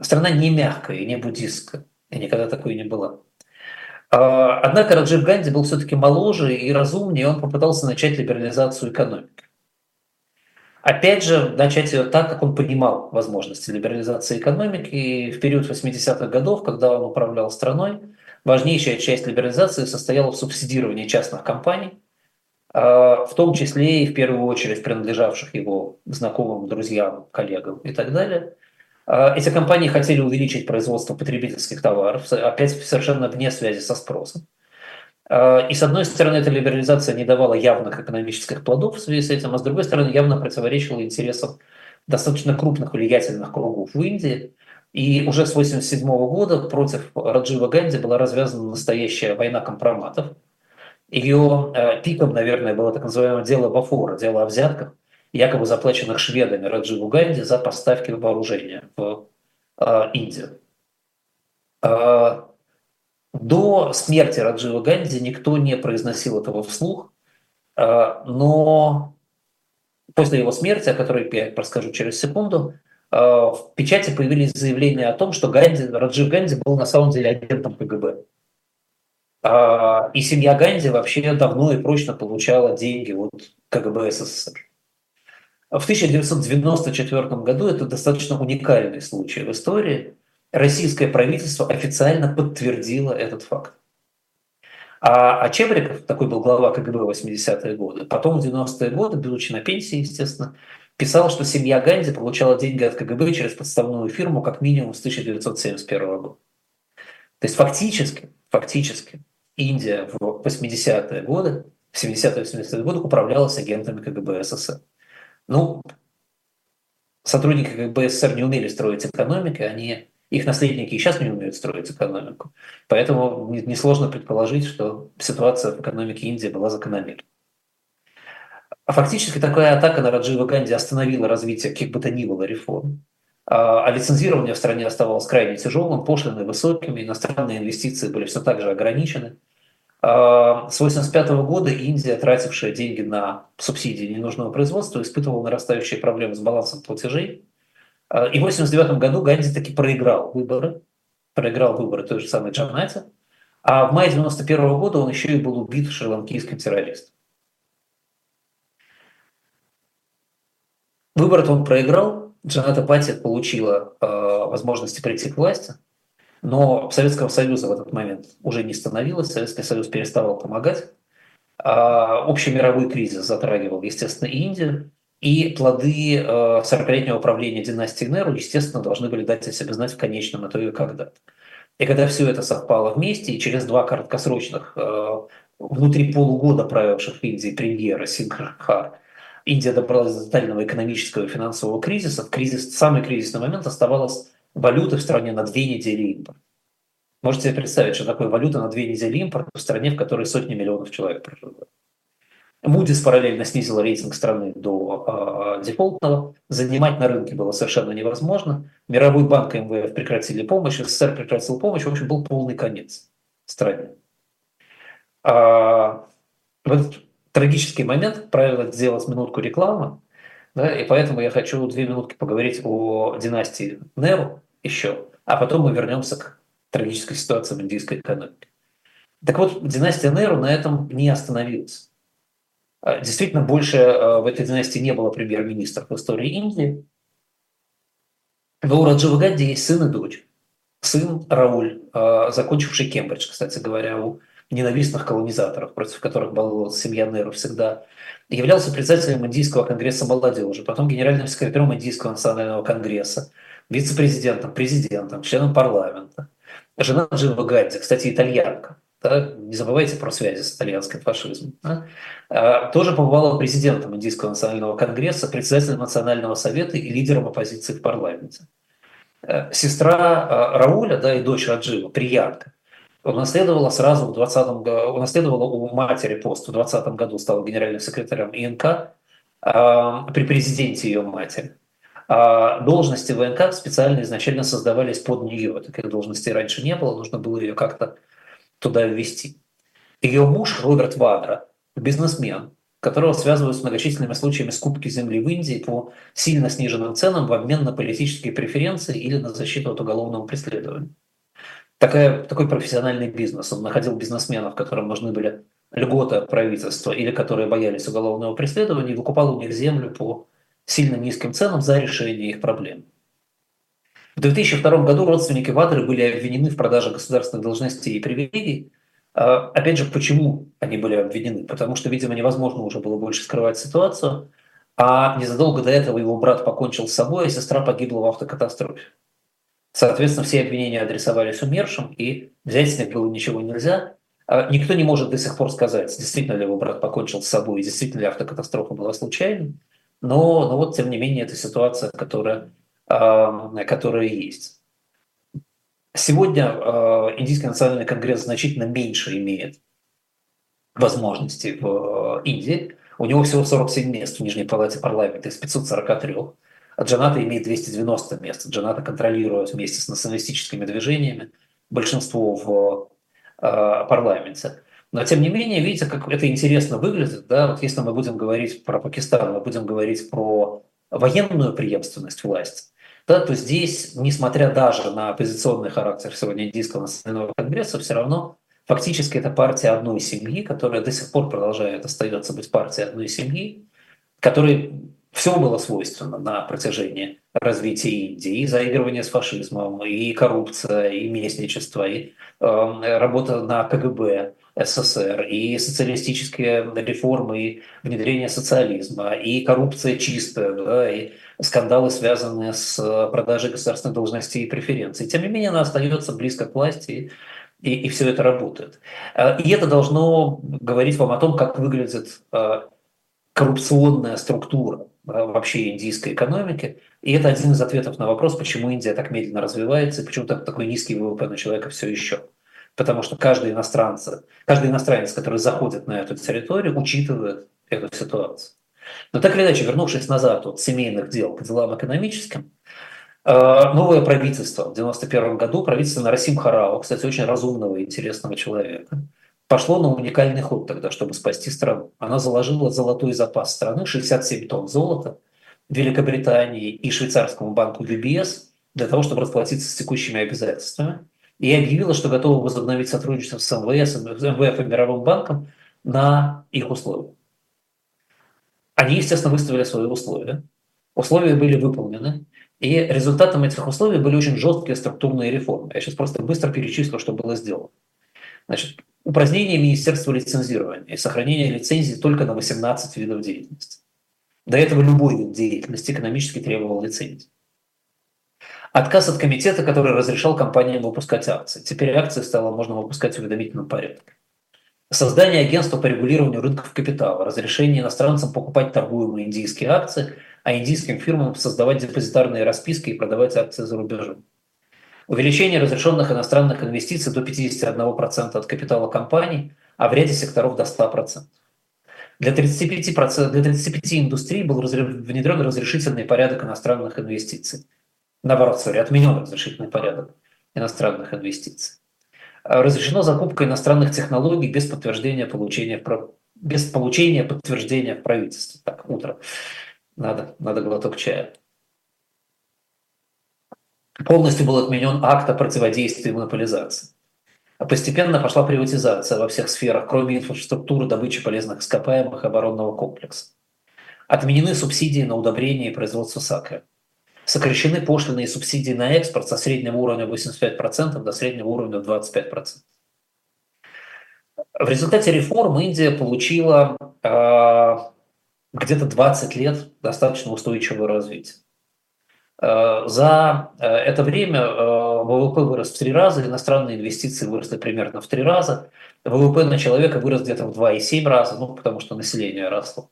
B: страна не мягкая и не буддистская, и никогда такой не была. А, однако Раджив Ганди был все-таки моложе и разумнее, он попытался начать либерализацию экономики. Опять же, начать ее так, как он понимал возможности либерализации экономики. И в период 80-х годов, когда он управлял страной, важнейшая часть либерализации состояла в субсидировании частных компаний – в том числе и в первую очередь принадлежавших его знакомым, друзьям, коллегам и так далее. А, эти компании хотели увеличить производство потребительских товаров, опять совершенно вне связи со спросом. А, и с одной стороны, эта либерализация не давала явных экономических плодов в связи с этим, а с другой стороны, явно противоречила интересам достаточно крупных влиятельных кругов в Индии. И уже с 1987 года против Раджива Ганди была развязана настоящая война компроматов – ее э, пиком, наверное, было так называемое дело Бафора, дело о взятках, якобы заплаченных шведами Радживу Ганди за поставки вооружения в э, Индию. Э, до смерти Раджива Ганди никто не произносил этого вслух, э, но после его смерти, о которой я расскажу через секунду, э, в печати появились заявления о том, что Ганди, Раджив Ганди был на самом деле агентом КГБ. А, и семья Ганди вообще давно и прочно получала деньги от КГБ СССР. В 1994 году это достаточно уникальный случай в истории. Российское правительство официально подтвердило этот факт. А, а Чебриков, такой был глава КГБ в 80-е годы, потом в 90-е годы, будучи на пенсии, естественно, писал, что семья Ганди получала деньги от КГБ через подставную фирму как минимум с 1971 года. То есть фактически, фактически Индия в 80-е годы, в 70-80-е годы управлялась агентами КГБ СССР. Ну, сотрудники КГБ СССР не умели строить экономики, они, их наследники и сейчас не умеют строить экономику. Поэтому несложно предположить, что ситуация в экономике Индии была закономерной. А фактически такая атака на Раджива Ганди остановила развитие каких бы то ни было реформ. А, а лицензирование в стране оставалось крайне тяжелым, пошлины высокими, иностранные инвестиции были все так же ограничены. А, с 1985 года Индия, тратившая деньги на субсидии ненужного производства, испытывала нарастающие проблемы с балансом платежей. А, и в 1989 году Ганди таки проиграл выборы, проиграл выборы той же самой Джанати, а в мае 1991 года он еще и был убит шри-ланкийским террористом. Выборы он проиграл, Джаната Пати получила э, возможности прийти к власти, но Советского Союза в этот момент уже не становилось, Советский Союз переставал помогать. А общий кризис затрагивал, естественно, Индию, и плоды 40-летнего правления династии Неру, естественно, должны были дать о себе знать в конечном итоге когда-то. И когда все это совпало вместе, и через два краткосрочных, внутри полугода правивших Индии премьера Сингхар, Индия добралась до тотального экономического и финансового кризиса, в кризис, самый кризисный момент оставалась валюты в стране на две недели импорт. Можете себе представить, что такое валюта на две недели импорт в стране, в которой сотни миллионов человек проживают. Moody's параллельно снизила рейтинг страны до э, дефолтного. Занимать на рынке было совершенно невозможно. Мировой банк и МВФ прекратили помощь, СССР прекратил помощь. В общем, был полный конец стране. А, в этот трагический момент, правило сделать минутку рекламы, да, и поэтому я хочу две минутки поговорить о династии Неру, еще, а потом мы вернемся к трагической ситуации в индийской экономике. Так вот, династия Неру на этом не остановилась. А, действительно, больше а, в этой династии не было премьер-министров в истории Индии. Но у Раджива Ганди есть сын и дочь. Сын Рауль, а, закончивший Кембридж, кстати говоря, у ненавистных колонизаторов, против которых боролась семья Неру всегда, являлся председателем Индийского конгресса молодежи, потом генеральным секретарем Индийского национального конгресса, вице-президентом, президентом, членом парламента. Жена Джива Ганди, кстати, итальянка. Да? Не забывайте про связи с итальянским фашизмом. Да? А, тоже побывала президентом Индийского национального конгресса, председателем Национального совета и лидером оппозиции в парламенте. Э, сестра а, Рауля да, и дочь Раджива, Приянка, унаследовала сразу в 20 году, унаследовала у матери пост в 20 году, стала генеральным секретарем ИНК э, при президенте ее матери. А должности в ИНК специально изначально создавались под нее. Таких должностей раньше не было, нужно было ее как-то туда ввести. Ее муж Роберт Вадра, бизнесмен, которого связывают с многочисленными случаями скупки земли в Индии по сильно сниженным ценам в обмен на политические преференции или на защиту от уголовного преследования. Такая, такой профессиональный бизнес. Он находил бизнесменов, которым нужны были льготы от правительства или которые боялись уголовного преследования, и выкупал у них землю по сильно низким ценам за решение их проблем. В 2002 году родственники Вадры были обвинены в продаже государственных должностей и привилегий. А, опять же, почему они были обвинены? Потому что, видимо, невозможно уже было больше скрывать ситуацию. А незадолго до этого его брат покончил с собой, а сестра погибла в автокатастрофе. Соответственно, все обвинения адресовались умершим, и взять с них было ничего нельзя. А никто не может до сих пор сказать, действительно ли его брат покончил с собой, действительно ли автокатастрофа была случайной. Но, но вот, тем не менее, это ситуация, которая, э, которая есть. Сегодня э, Индийский национальный конгресс значительно меньше имеет возможностей в Индии. У него всего 47 мест в Нижней палате парламента из 543. Джаната имеет 290 мест. Джаната контролирует вместе с националистическими движениями большинство в э, парламенте. Но тем не менее, видите, как это интересно выглядит. Да? Вот если мы будем говорить про Пакистан, мы будем говорить про военную преемственность власти, да, то здесь, несмотря даже на оппозиционный характер сегодня Индийского национального конгресса, все равно Фактически это партия одной семьи, которая до сих пор продолжает остается быть партией одной семьи, которой все было свойственно на протяжении развития Индии, и заигрывание с фашизмом, и коррупция, и местничество, и э, работа на КГБ СССР, и социалистические реформы, и внедрение социализма, и коррупция чистая, да, и скандалы, связанные с продажей государственных должностей и преференций. Тем не менее, она остается близко к власти, и, и все это работает. Э, и это должно говорить вам о том, как выглядит э, коррупционная структура вообще индийской экономики. И это один из ответов на вопрос, почему Индия так медленно развивается и почему так, такой низкий ВВП на человека все еще. Потому что каждый иностранец, каждый иностранец, который заходит на эту территорию, учитывает эту ситуацию. Но так или иначе, вернувшись назад от семейных дел к делам экономическим, э, новое правительство в 1991 году, правительство Нарасим Харау, кстати, очень разумного и интересного человека, пошло на уникальный ход тогда, чтобы спасти страну. Она заложила золотой запас страны, 67 тонн золота, Великобритании и швейцарскому банку VBS для того, чтобы расплатиться с текущими обязательствами. И объявила, что готова возобновить сотрудничество с МВС, МВФ и Мировым банком на их условиях. Они, естественно, выставили свои условия. Условия были выполнены. И результатом этих условий были очень жесткие структурные реформы. Я сейчас просто быстро перечислю, что было сделано. Значит, упразднение Министерства лицензирования и сохранение лицензий только на 18 видов деятельности. До этого любой вид деятельности экономически требовал лицензии. Отказ от комитета, который разрешал компаниям выпускать акции. Теперь акции стало можно выпускать в уведомительном порядке. Создание агентства по регулированию рынков капитала, разрешение иностранцам покупать торгуемые индийские акции, а индийским фирмам создавать депозитарные расписки и продавать акции за рубежом. Увеличение разрешенных иностранных инвестиций до 51% от капитала компаний, а в ряде секторов до 100%. Для 35%, для 35 индустрий был внедрен разрешительный порядок иностранных инвестиций. Наоборот, sorry, отменен разрешительный порядок иностранных инвестиций. Разрешено закупка иностранных технологий без подтверждения получения, без получения подтверждения в правительстве. Так, утро. Надо, надо глоток чая. Полностью был отменен акт о противодействии монополизации. А постепенно пошла приватизация во всех сферах, кроме инфраструктуры добычи полезных ископаемых оборонного комплекса. Отменены субсидии на удобрение и производство сакры. Сокращены пошлины и субсидии на экспорт со среднего уровня 85% до среднего уровня 25%. В результате реформ Индия получила э, где-то 20 лет достаточно устойчивого развития. Э, за э, это время э, ВВП вырос в три раза, иностранные инвестиции выросли примерно в три раза, ВВП на человека вырос где-то в 2,7 раза, ну, потому что население росло.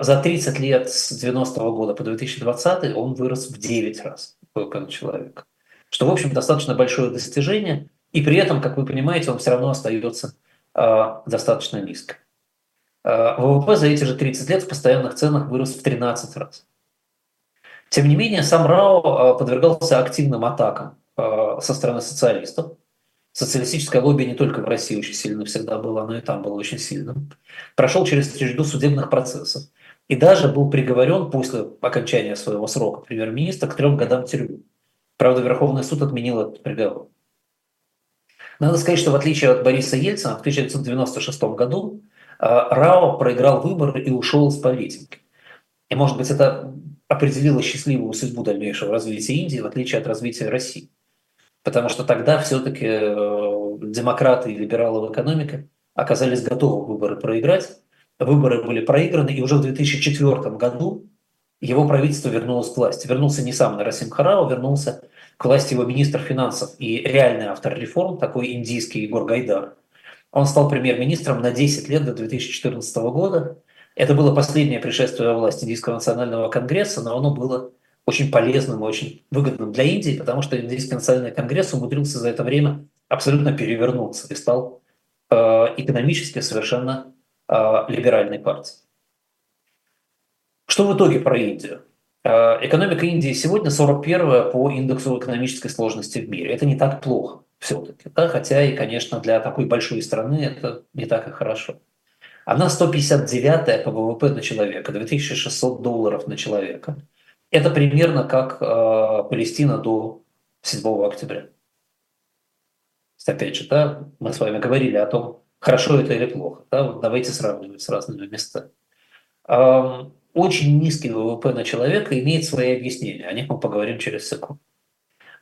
B: За 30 лет с 90 -го года по 2020 он вырос в 9 раз ВВП на человека, что, в общем, достаточно большое достижение, и при этом, как вы понимаете, он все равно остается достаточно низко. ВВП за эти же 30 лет в постоянных ценах вырос в 13 раз. Тем не менее, сам Рао э, подвергался активным атакам э, со стороны социалистов. Социалистическое лобби не только в России очень сильно всегда было, но и там было очень сильным. Прошел через череду судебных процессов. И даже был приговорен после окончания своего срока премьер-министра к трем годам тюрьмы. Правда, Верховный суд отменил этот приговор. Надо сказать, что в отличие от Бориса Ельцина, в 1996 году э, Рао проиграл выборы и ушел из политики. И, может быть, это определила счастливую судьбу дальнейшего развития Индии, в отличие от развития России. Потому что тогда все-таки э, демократы и либералы в экономике оказались готовы выборы проиграть. Выборы были проиграны, и уже в 2004 году его правительство вернулось к власти. Вернулся не сам Нарасим Харау, вернулся к власти его министр финансов и реальный автор реформ, такой индийский Егор Гайдар. Он стал премьер-министром на 10 лет до 2014 года, это было последнее пришествие власти Индийского национального конгресса, но оно было очень полезным и очень выгодным для Индии, потому что Индийский национальный конгресс умудрился за это время абсолютно перевернуться и стал э, экономически совершенно э, либеральной партией. Что в итоге про Индию? Э, экономика Индии сегодня 41 по индексу экономической сложности в мире. Это не так плохо все-таки, да? хотя и, конечно, для такой большой страны это не так и хорошо. Она 159 по ВВП на человека, 2600 долларов на человека. Это примерно как э, Палестина до 7 октября. Опять же, да, мы с вами говорили о том, хорошо это или плохо. Да? Вот давайте сравнивать с разными местами. Очень низкий ВВП на человека имеет свои объяснения. О них мы поговорим через секунду.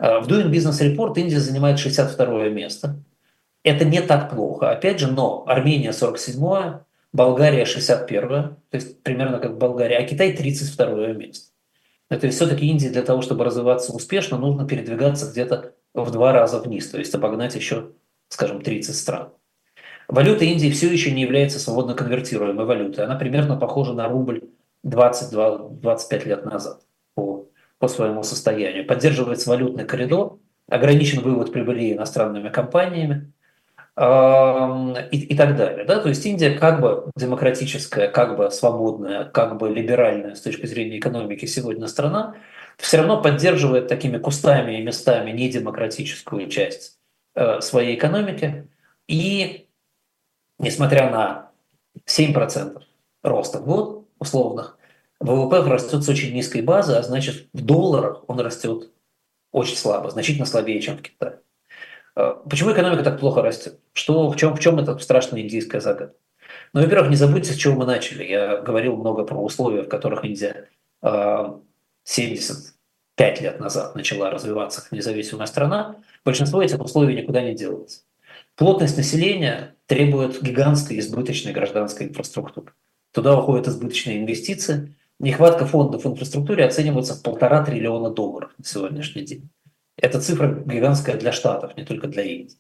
B: А, в Doing Business Report Индия занимает 62 место. Это не так плохо, опять же, но Армения 47 Болгария 61 то есть примерно как Болгария, а Китай 32 место. Это все-таки Индии для того, чтобы развиваться успешно, нужно передвигаться где-то в два раза вниз, то есть обогнать еще, скажем, 30 стран. Валюта Индии все еще не является свободно конвертируемой валютой. Она примерно похожа на рубль 20-25 лет назад по, по своему состоянию. Поддерживается валютный коридор, ограничен вывод прибыли иностранными компаниями и, и так далее. Да? То есть Индия как бы демократическая, как бы свободная, как бы либеральная с точки зрения экономики сегодня страна, все равно поддерживает такими кустами и местами недемократическую часть э, своей экономики. И несмотря на 7% роста в год условных, ВВП растет с очень низкой базы, а значит в долларах он растет очень слабо, значительно слабее, чем в Китае. Э, почему экономика так плохо растет? Что, в, чем, в чем эта страшная индийская загадка? Ну, во-первых, не забудьте, с чего мы начали. Я говорил много про условия, в которых Индия 75 э, лет назад начала развиваться как независимая страна. Большинство этих условий никуда не делается. Плотность населения требует гигантской избыточной гражданской инфраструктуры. Туда уходят избыточные инвестиции. Нехватка фондов в инфраструктуре оценивается в полтора триллиона долларов на сегодняшний день. Эта цифра гигантская для Штатов, не только для Индии.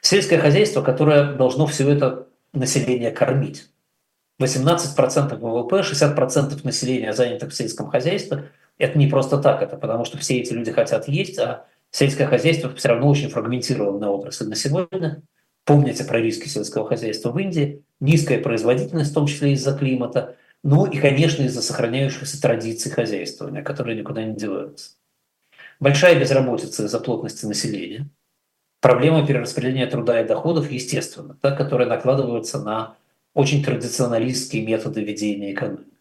B: Сельское хозяйство, которое должно все это население кормить. 18% ВВП, 60% населения занятых в сельском хозяйстве. Это не просто так, это потому что все эти люди хотят есть, а сельское хозяйство все равно очень фрагментированная отрасль на сегодня. Помните про риски сельского хозяйства в Индии, низкая производительность, в том числе из-за климата, ну и, конечно, из-за сохраняющихся традиций хозяйствования, которые никуда не деваются. Большая безработица из-за плотности населения. Проблема перераспределения труда и доходов, естественно, да, которые накладываются на очень традиционалистские методы ведения экономики.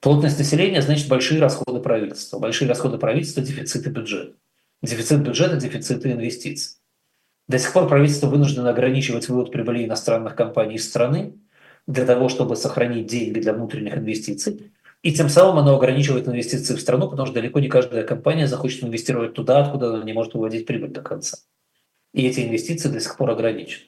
B: Плотность населения значит большие расходы правительства. Большие расходы правительства – дефициты бюджета. Дефицит бюджета – дефициты инвестиций. До сих пор правительство вынуждено ограничивать вывод прибыли иностранных компаний из страны для того, чтобы сохранить деньги для внутренних инвестиций, и тем самым оно ограничивает инвестиции в страну, потому что далеко не каждая компания захочет инвестировать туда, откуда она не может выводить прибыль до конца. И эти инвестиции до сих пор ограничены.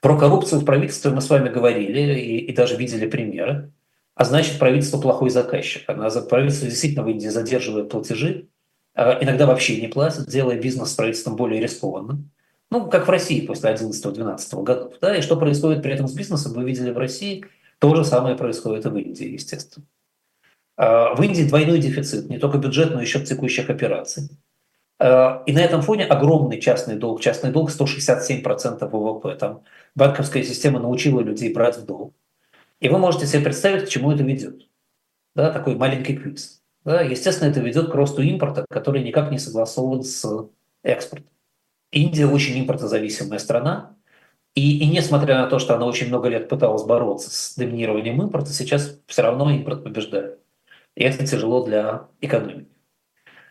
B: Про коррупцию в правительстве мы с вами говорили и, и даже видели примеры. А значит, правительство плохой заказчик. Она, правительство действительно в Индии задерживает платежи, а иногда вообще не платит, делая бизнес с правительством более рискованным. Ну, как в России после 11-12 годов. Да? И что происходит при этом с бизнесом, вы видели в России – то же самое происходит и в Индии, естественно. А, в Индии двойной дефицит, не только бюджет, но еще текущих операций. А, и на этом фоне огромный частный долг. Частный долг 167% ВВП. Там банковская система научила людей брать в долг. И вы можете себе представить, к чему это ведет. Да, такой маленький квиз. Да, естественно, это ведет к росту импорта, который никак не согласован с экспортом. Индия очень импортозависимая страна, и, и несмотря на то, что она очень много лет пыталась бороться с доминированием импорта, сейчас все равно импорт побеждает. И это тяжело для экономики.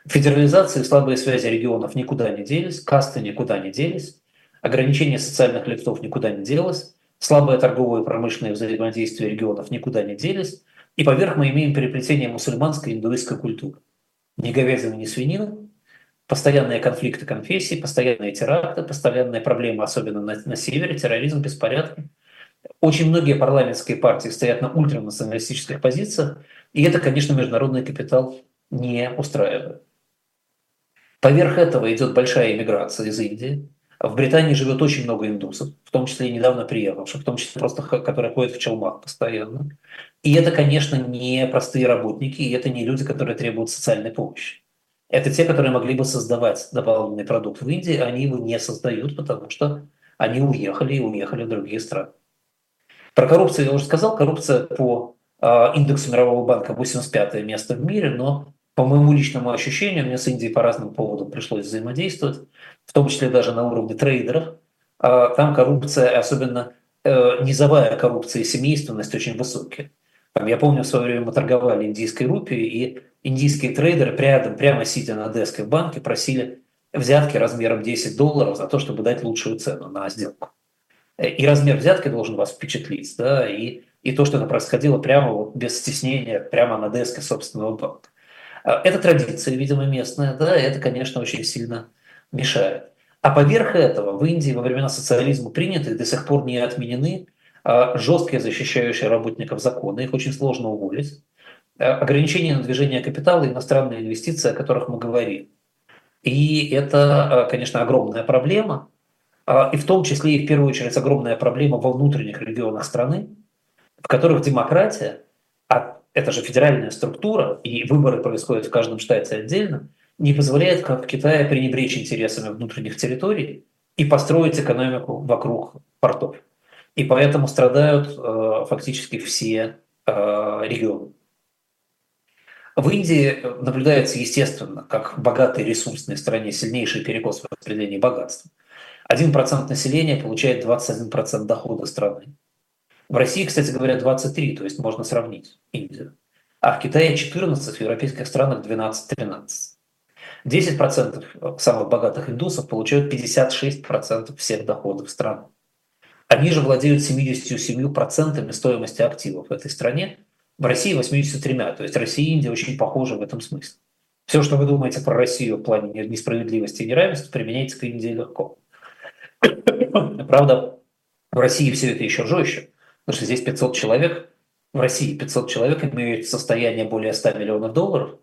B: Федерализация и слабые связи регионов никуда не делись, касты никуда не делись, ограничение социальных лифтов никуда не делось, слабое торговое и промышленное взаимодействие регионов никуда не делись, и поверх мы имеем переплетение мусульманской и индуистской культуры. Ни говядина, ни свинина, постоянные конфликты конфессий, постоянные теракты, постоянные проблемы, особенно на, на севере, терроризм, беспорядки. Очень многие парламентские партии стоят на ультранационалистических позициях, и это, конечно, международный капитал не устраивает. Поверх этого идет большая иммиграция из Индии. В Британии живет очень много индусов, в том числе и недавно приехавших, в том числе просто, которые ходят в челмах постоянно. И это, конечно, не простые работники, и это не люди, которые требуют социальной помощи. Это те, которые могли бы создавать дополнительный продукт в Индии, они его не создают, потому что они уехали и уехали в другие страны. Про коррупцию я уже сказал. Коррупция по э, индексу Мирового банка 85 место в мире, но по моему личному ощущению, мне с Индией по разным поводам пришлось взаимодействовать, в том числе даже на уровне трейдеров. Э, там коррупция, особенно э, низовая коррупция и семейственность очень высокие. Там, я помню, в свое время мы торговали индийской рупией, и индийские трейдеры, прямо, прямо сидя на деске в банке, просили взятки размером 10 долларов за то, чтобы дать лучшую цену на сделку. И размер взятки должен вас впечатлить, да, и, и то, что это происходило прямо вот без стеснения, прямо на деске собственного банка. А, это традиция, видимо, местная, да, и это, конечно, очень сильно мешает. А поверх этого в Индии во времена социализма приняты и до сих пор не отменены а, жесткие защищающие работников законы, их очень сложно уволить, ограничения на движение капитала и иностранные инвестиции, о которых мы говорим. И это, конечно, огромная проблема, и в том числе и в первую очередь огромная проблема во внутренних регионах страны, в которых демократия, а это же федеральная структура, и выборы происходят в каждом штате отдельно, не позволяет, как в Китае, пренебречь интересами внутренних территорий и построить экономику вокруг портов. И поэтому страдают э, фактически все э, регионы. В Индии наблюдается, естественно, как в богатой ресурсной стране сильнейший перекос в распределении богатства. 1% населения получает 21% дохода страны. В России, кстати говоря, 23, то есть можно сравнить Индию. А в Китае 14, в европейских странах 12-13. 10% самых богатых индусов получают 56% всех доходов страны. Они же владеют 77% стоимости активов в этой стране, в России 83, то есть Россия и Индия очень похожи в этом смысле. Все, что вы думаете про Россию в плане несправедливости и неравенства, применяется к Индии легко. Правда, в России все это еще жестче. Потому что здесь 500 человек, в России 500 человек имеют состояние более 100 миллионов долларов.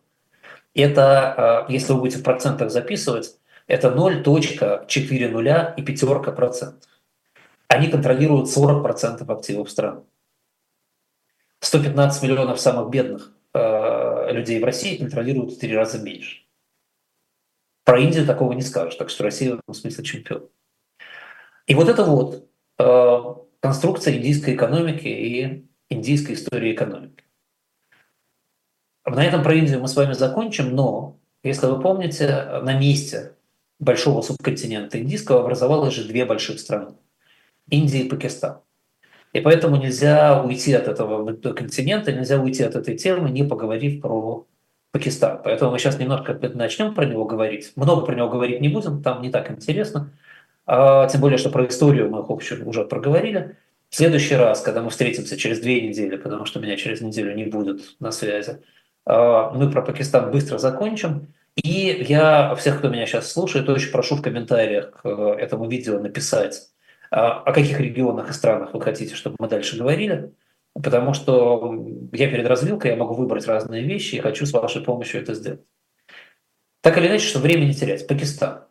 B: Это, э, если вы будете в процентах записывать, это 0.4 нуля и пятерка процентов. Они контролируют 40 процентов активов страны. 115 миллионов самых бедных э, людей в России контролируют в три раза меньше. Про Индию такого не скажешь, так что Россия в этом смысле чемпион. И вот это вот э, конструкция индийской экономики и индийской истории экономики. На этом про Индию мы с вами закончим, но, если вы помните, на месте большого субконтинента индийского образовалось же две больших страны – Индия и Пакистан. И поэтому нельзя уйти от этого континента, нельзя уйти от этой темы, не поговорив про Пакистан. Поэтому мы сейчас немножко начнем про него говорить. Много про него говорить не будем, там не так интересно – а, тем более, что про историю мы, общем, уже проговорили. В следующий раз, когда мы встретимся через две недели, потому что меня через неделю не будет на связи, а, мы про Пакистан быстро закончим. И я всех, кто меня сейчас слушает, очень прошу в комментариях к этому видео написать, о каких регионах и странах вы хотите, чтобы мы дальше говорили. Потому что я перед развилкой, я могу выбрать разные вещи и хочу с вашей помощью это сделать. Так или иначе, что время не терять. Пакистан.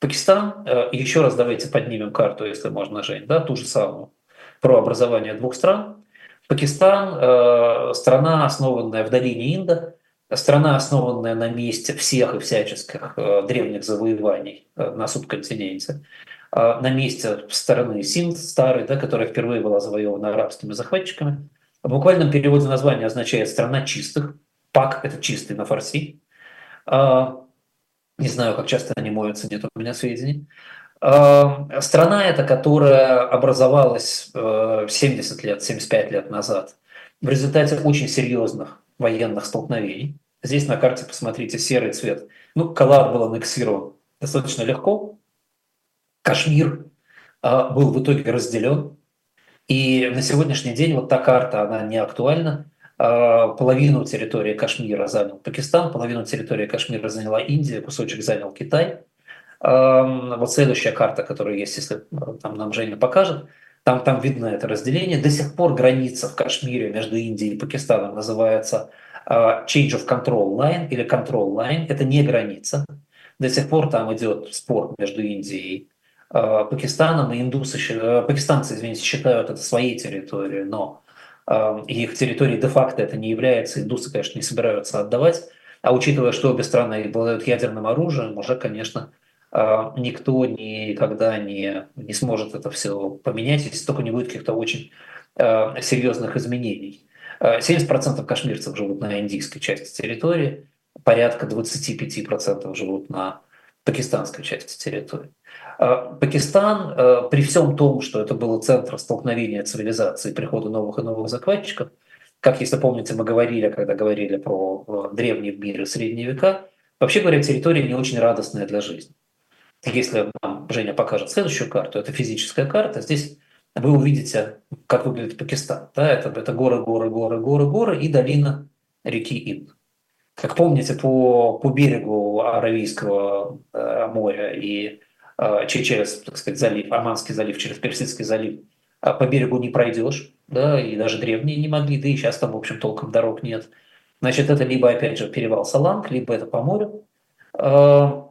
B: Пакистан, э, еще раз давайте поднимем карту, если можно, Жень, да, ту же самую, про образование двух стран. Пакистан э, – страна, основанная в долине Инда, страна, основанная на месте всех и всяческих э, древних завоеваний на субконтиненте, на месте стороны Синд старой, да, которая впервые была завоевана арабскими захватчиками. В буквальном переводе название означает «страна чистых», «пак» – это чистый на фарси. Не знаю, как часто они моются, нет у меня сведений. Эм, страна эта, которая образовалась 70 э, лет, 75 лет назад в результате очень серьезных военных столкновений. Здесь на карте посмотрите серый цвет. Ну, Калар был аннексирован достаточно легко. Кашмир э, был в итоге разделен. И на сегодняшний день вот та карта, она не актуальна. А, половину территории Кашмира занял Пакистан, половину территории Кашмира заняла Индия, кусочек занял Китай. Вот следующая карта, которая есть, если э, там нам Женя покажет, там, там видно это разделение. До сих пор граница в Кашмире между Индией и Пакистаном называется а, Change of Control Line или Control Line. Это не граница. До сих пор там идет спор между Индией а, Пакистаном, и индусы, э, пакистанцы, извините, считают это своей территорией, но их территории де-факто это не является, индусы, конечно, не собираются отдавать, а учитывая, что обе страны обладают ядерным оружием, уже, конечно, никто никогда не, не сможет это все поменять, если только не будет каких-то очень серьезных изменений. 70% кашмирцев живут на индийской части территории, порядка 25% живут на пакистанской части территории. А, Пакистан, а, при всем том, что это было центр столкновения цивилизации, прихода новых и новых захватчиков, как, если помните, мы говорили, когда говорили про древний мир и средние века, Вообще говоря, территория не очень радостная для жизни. Если нам Женя покажет следующую карту, это физическая карта, здесь вы увидите, как выглядит Пакистан. Да, это, это горы, горы, горы, горы, горы и долина реки Инд. Как помните, по, по берегу Аравийского э, моря и э, через, так сказать, залив, Аманский залив, через Персидский залив, э, по берегу не пройдешь, да, и даже древние не могли, да и сейчас там, в общем, толком дорог нет. Значит, это либо, опять же, перевал Саланг, либо это по морю. Э,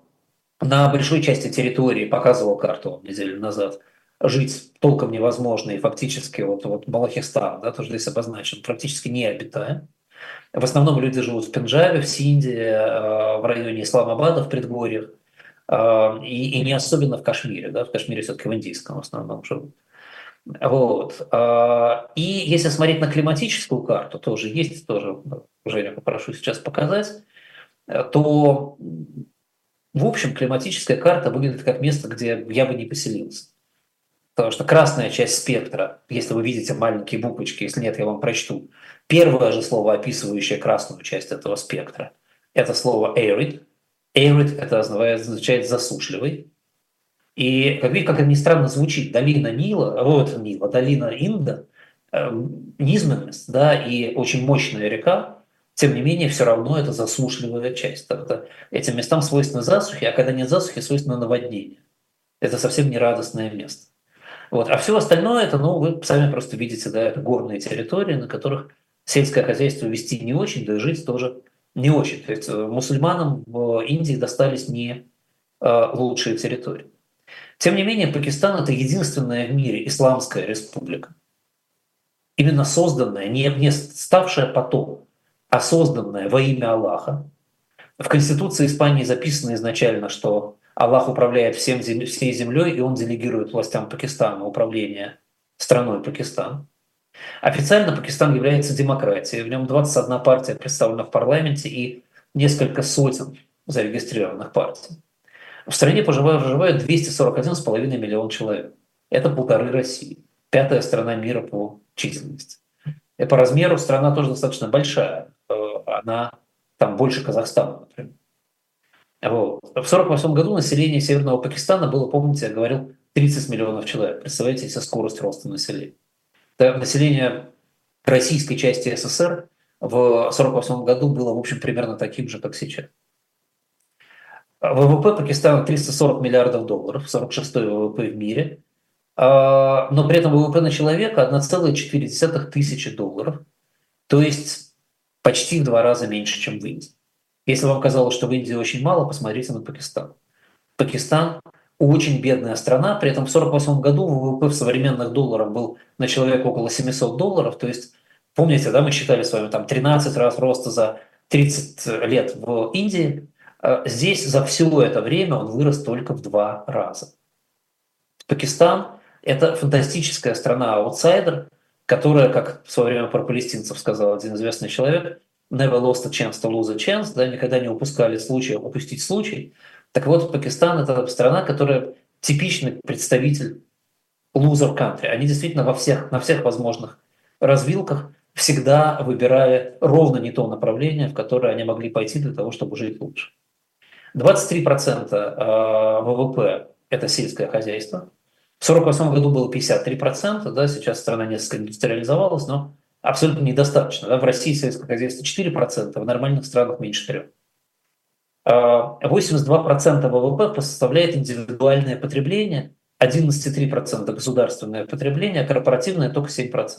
B: на большой части территории, показывал карту неделю назад, жить толком невозможно, и фактически вот, вот Балахистан, да, тоже здесь обозначен, практически не обитаем. В основном люди живут в Пенджабе, в Синде, э, в районе Исламабада, в предгорьях, э, и, и не особенно в Кашмире. Да? В Кашмире все-таки в Индийском в основном живут. Вот. Э, и если смотреть на климатическую карту, тоже есть, тоже Женя попрошу сейчас показать, то в общем климатическая карта выглядит как место, где я бы не поселился. Потому что красная часть спектра, если вы видите маленькие буквочки, если нет, я вам прочту. Первое же слово, описывающее красную часть этого спектра, это слово arid. Arid это означает засушливый. И как, как ни странно звучит, долина Нила, вот Нила, долина Инда, э, низменность, да, и очень мощная река, тем не менее, все равно это засушливая часть. Это, этим местам свойственны засухи, а когда нет засухи, свойственно наводнение. Это совсем не радостное место. Вот. А все остальное, это, ну, вы сами просто видите, да, это горные территории, на которых сельское хозяйство вести не очень, да и жить тоже не очень. То есть э, мусульманам в Индии достались не э, лучшие территории. Тем не менее, Пакистан – это единственная в мире исламская республика, именно созданная, не, не ставшая потом, а созданная во имя Аллаха. В Конституции Испании записано изначально, что Аллах управляет всем, всей землей, и он делегирует властям Пакистана управление страной Пакистан. Официально Пакистан является демократией. В нем 21 партия представлена в парламенте и несколько сотен зарегистрированных партий. В стране проживают, проживают 241,5 миллион человек. Это полторы России. Пятая страна мира по численности. И по размеру страна тоже достаточно большая. Э, она там больше Казахстана, например. Вот. В 1948 году население Северного Пакистана было, помните, я говорил, 30 миллионов человек. Представляете себе скорость роста населения. Население российской части СССР в 1948 году было, в общем, примерно таким же, как сейчас. ВВП Пакистана 340 миллиардов долларов, 46-й ВВП в мире, а, но при этом ВВП на человека 1,4 тысячи долларов, то есть почти в два раза меньше, чем в Индии. Если вам казалось, что в Индии очень мало, посмотрите на Пакистан. Пакистан очень бедная страна, при этом в 1948 году ВВП в современных долларах был на человека около 700 долларов, то есть помните, да, мы считали с вами там 13 раз роста за 30 лет в Индии, а здесь за все это время он вырос только в два раза. Пакистан – это фантастическая страна-аутсайдер, которая, как в свое время про палестинцев сказал один известный человек, never lost a chance to lose a chance, да, никогда не упускали случая упустить случай. Так вот, Пакистан – это страна, которая типичный представитель loser country. Они действительно во всех, на всех возможных развилках всегда выбирали ровно не то направление, в которое они могли пойти для того, чтобы жить лучше. 23% э, ВВП – это сельское хозяйство. В 1948 году было 53%, да, сейчас страна несколько индустриализовалась, но абсолютно недостаточно. Да? В России сельское хозяйство 4%, в нормальных странах меньше 3%. 82% а ВВП составляет индивидуальное потребление, 11,3% государственное потребление, а корпоративное только 7%.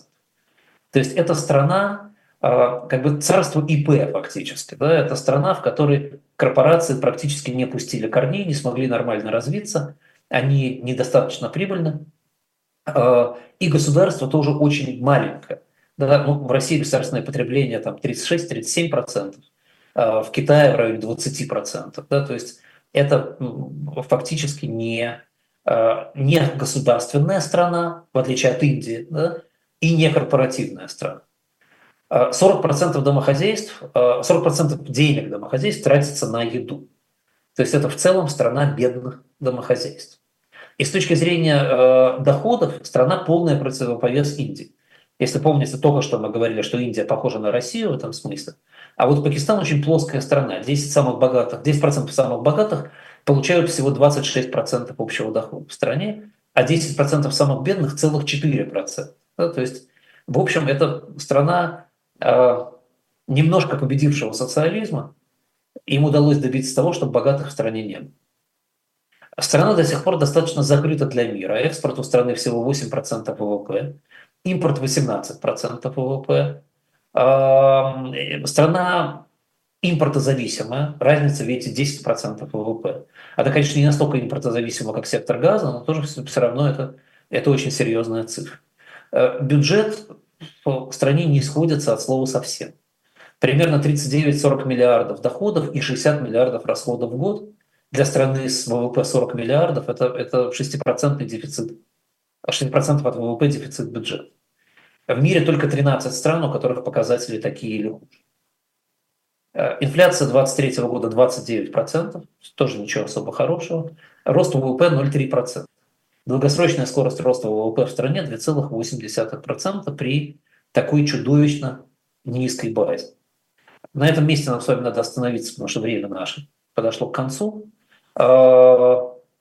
B: То есть это страна, а, как бы царство ИП фактически. Да? Это страна, в которой корпорации практически не пустили корней, не смогли нормально развиться, они недостаточно прибыльны, а, и государство тоже очень маленькое. Да, ну, в России государственное потребление там 36-37%, а в Китае в районе 20%. Да, то есть это фактически не, а, не государственная страна, в отличие от Индии, да, и не корпоративная страна. 40% а домохозяйств, 40% денег домохозяйств тратится на еду. То есть это в целом страна бедных домохозяйств. И с точки зрения доходов страна полная противоповес Индии. Если помните, только что мы говорили, что Индия похожа на Россию в этом смысле, а вот Пакистан очень плоская страна. 10 самых богатых, 10% самых богатых получают всего 26% общего дохода в стране, а 10% самых бедных целых 4%. Да, то есть, в общем, это страна э, немножко победившего социализма, им удалось добиться того, чтобы богатых в стране не было. Страна до сих пор достаточно закрыта для мира. Экспорт у страны всего 8% ВВП, импорт 18% ВВП. Э, страна импортозависимая, разница, видите, 10% ВВП. Это, конечно, не настолько импортозависимо, как сектор газа, но тоже все равно это, это очень серьезная цифра. Э, бюджет в стране не сходится от слова совсем. Примерно 39-40 миллиардов доходов и 60 миллиардов расходов в год. Для страны с ВВП 40 миллиардов это, это 6% дефицит. 6% от ВВП дефицит бюджета. В мире только 13 стран, у которых показатели такие или хуже. Э, инфляция 2023 года 29%, тоже ничего особо хорошего. Рост ВВП 0,3%. Долгосрочная скорость роста ВВП в стране 2,8% при такой чудовищно низкой базе. На этом месте нам с вами надо остановиться, потому что время наше подошло к концу. Э,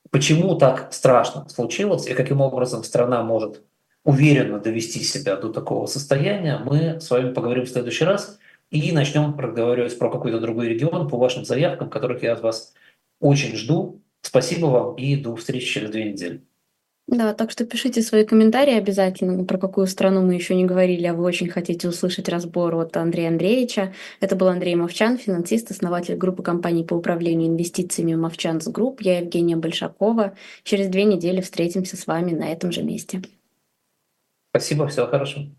B: почему так страшно случилось и каким образом страна может уверенно довести себя до такого состояния, мы с вами поговорим в следующий раз и начнем разговаривать про какой-то другой регион по вашим заявкам, которых я от вас очень жду. Спасибо вам и до встречи через две недели.
A: Да, так что пишите свои комментарии обязательно, про какую страну мы еще не говорили, а вы очень хотите услышать разбор от Андрея Андреевича. Это был Андрей Мовчан, финансист, основатель группы компаний по управлению инвестициями Movchan's Group. Я Евгения Большакова. Через две недели встретимся с вами на этом же месте.
B: Спасибо, всего хорошего.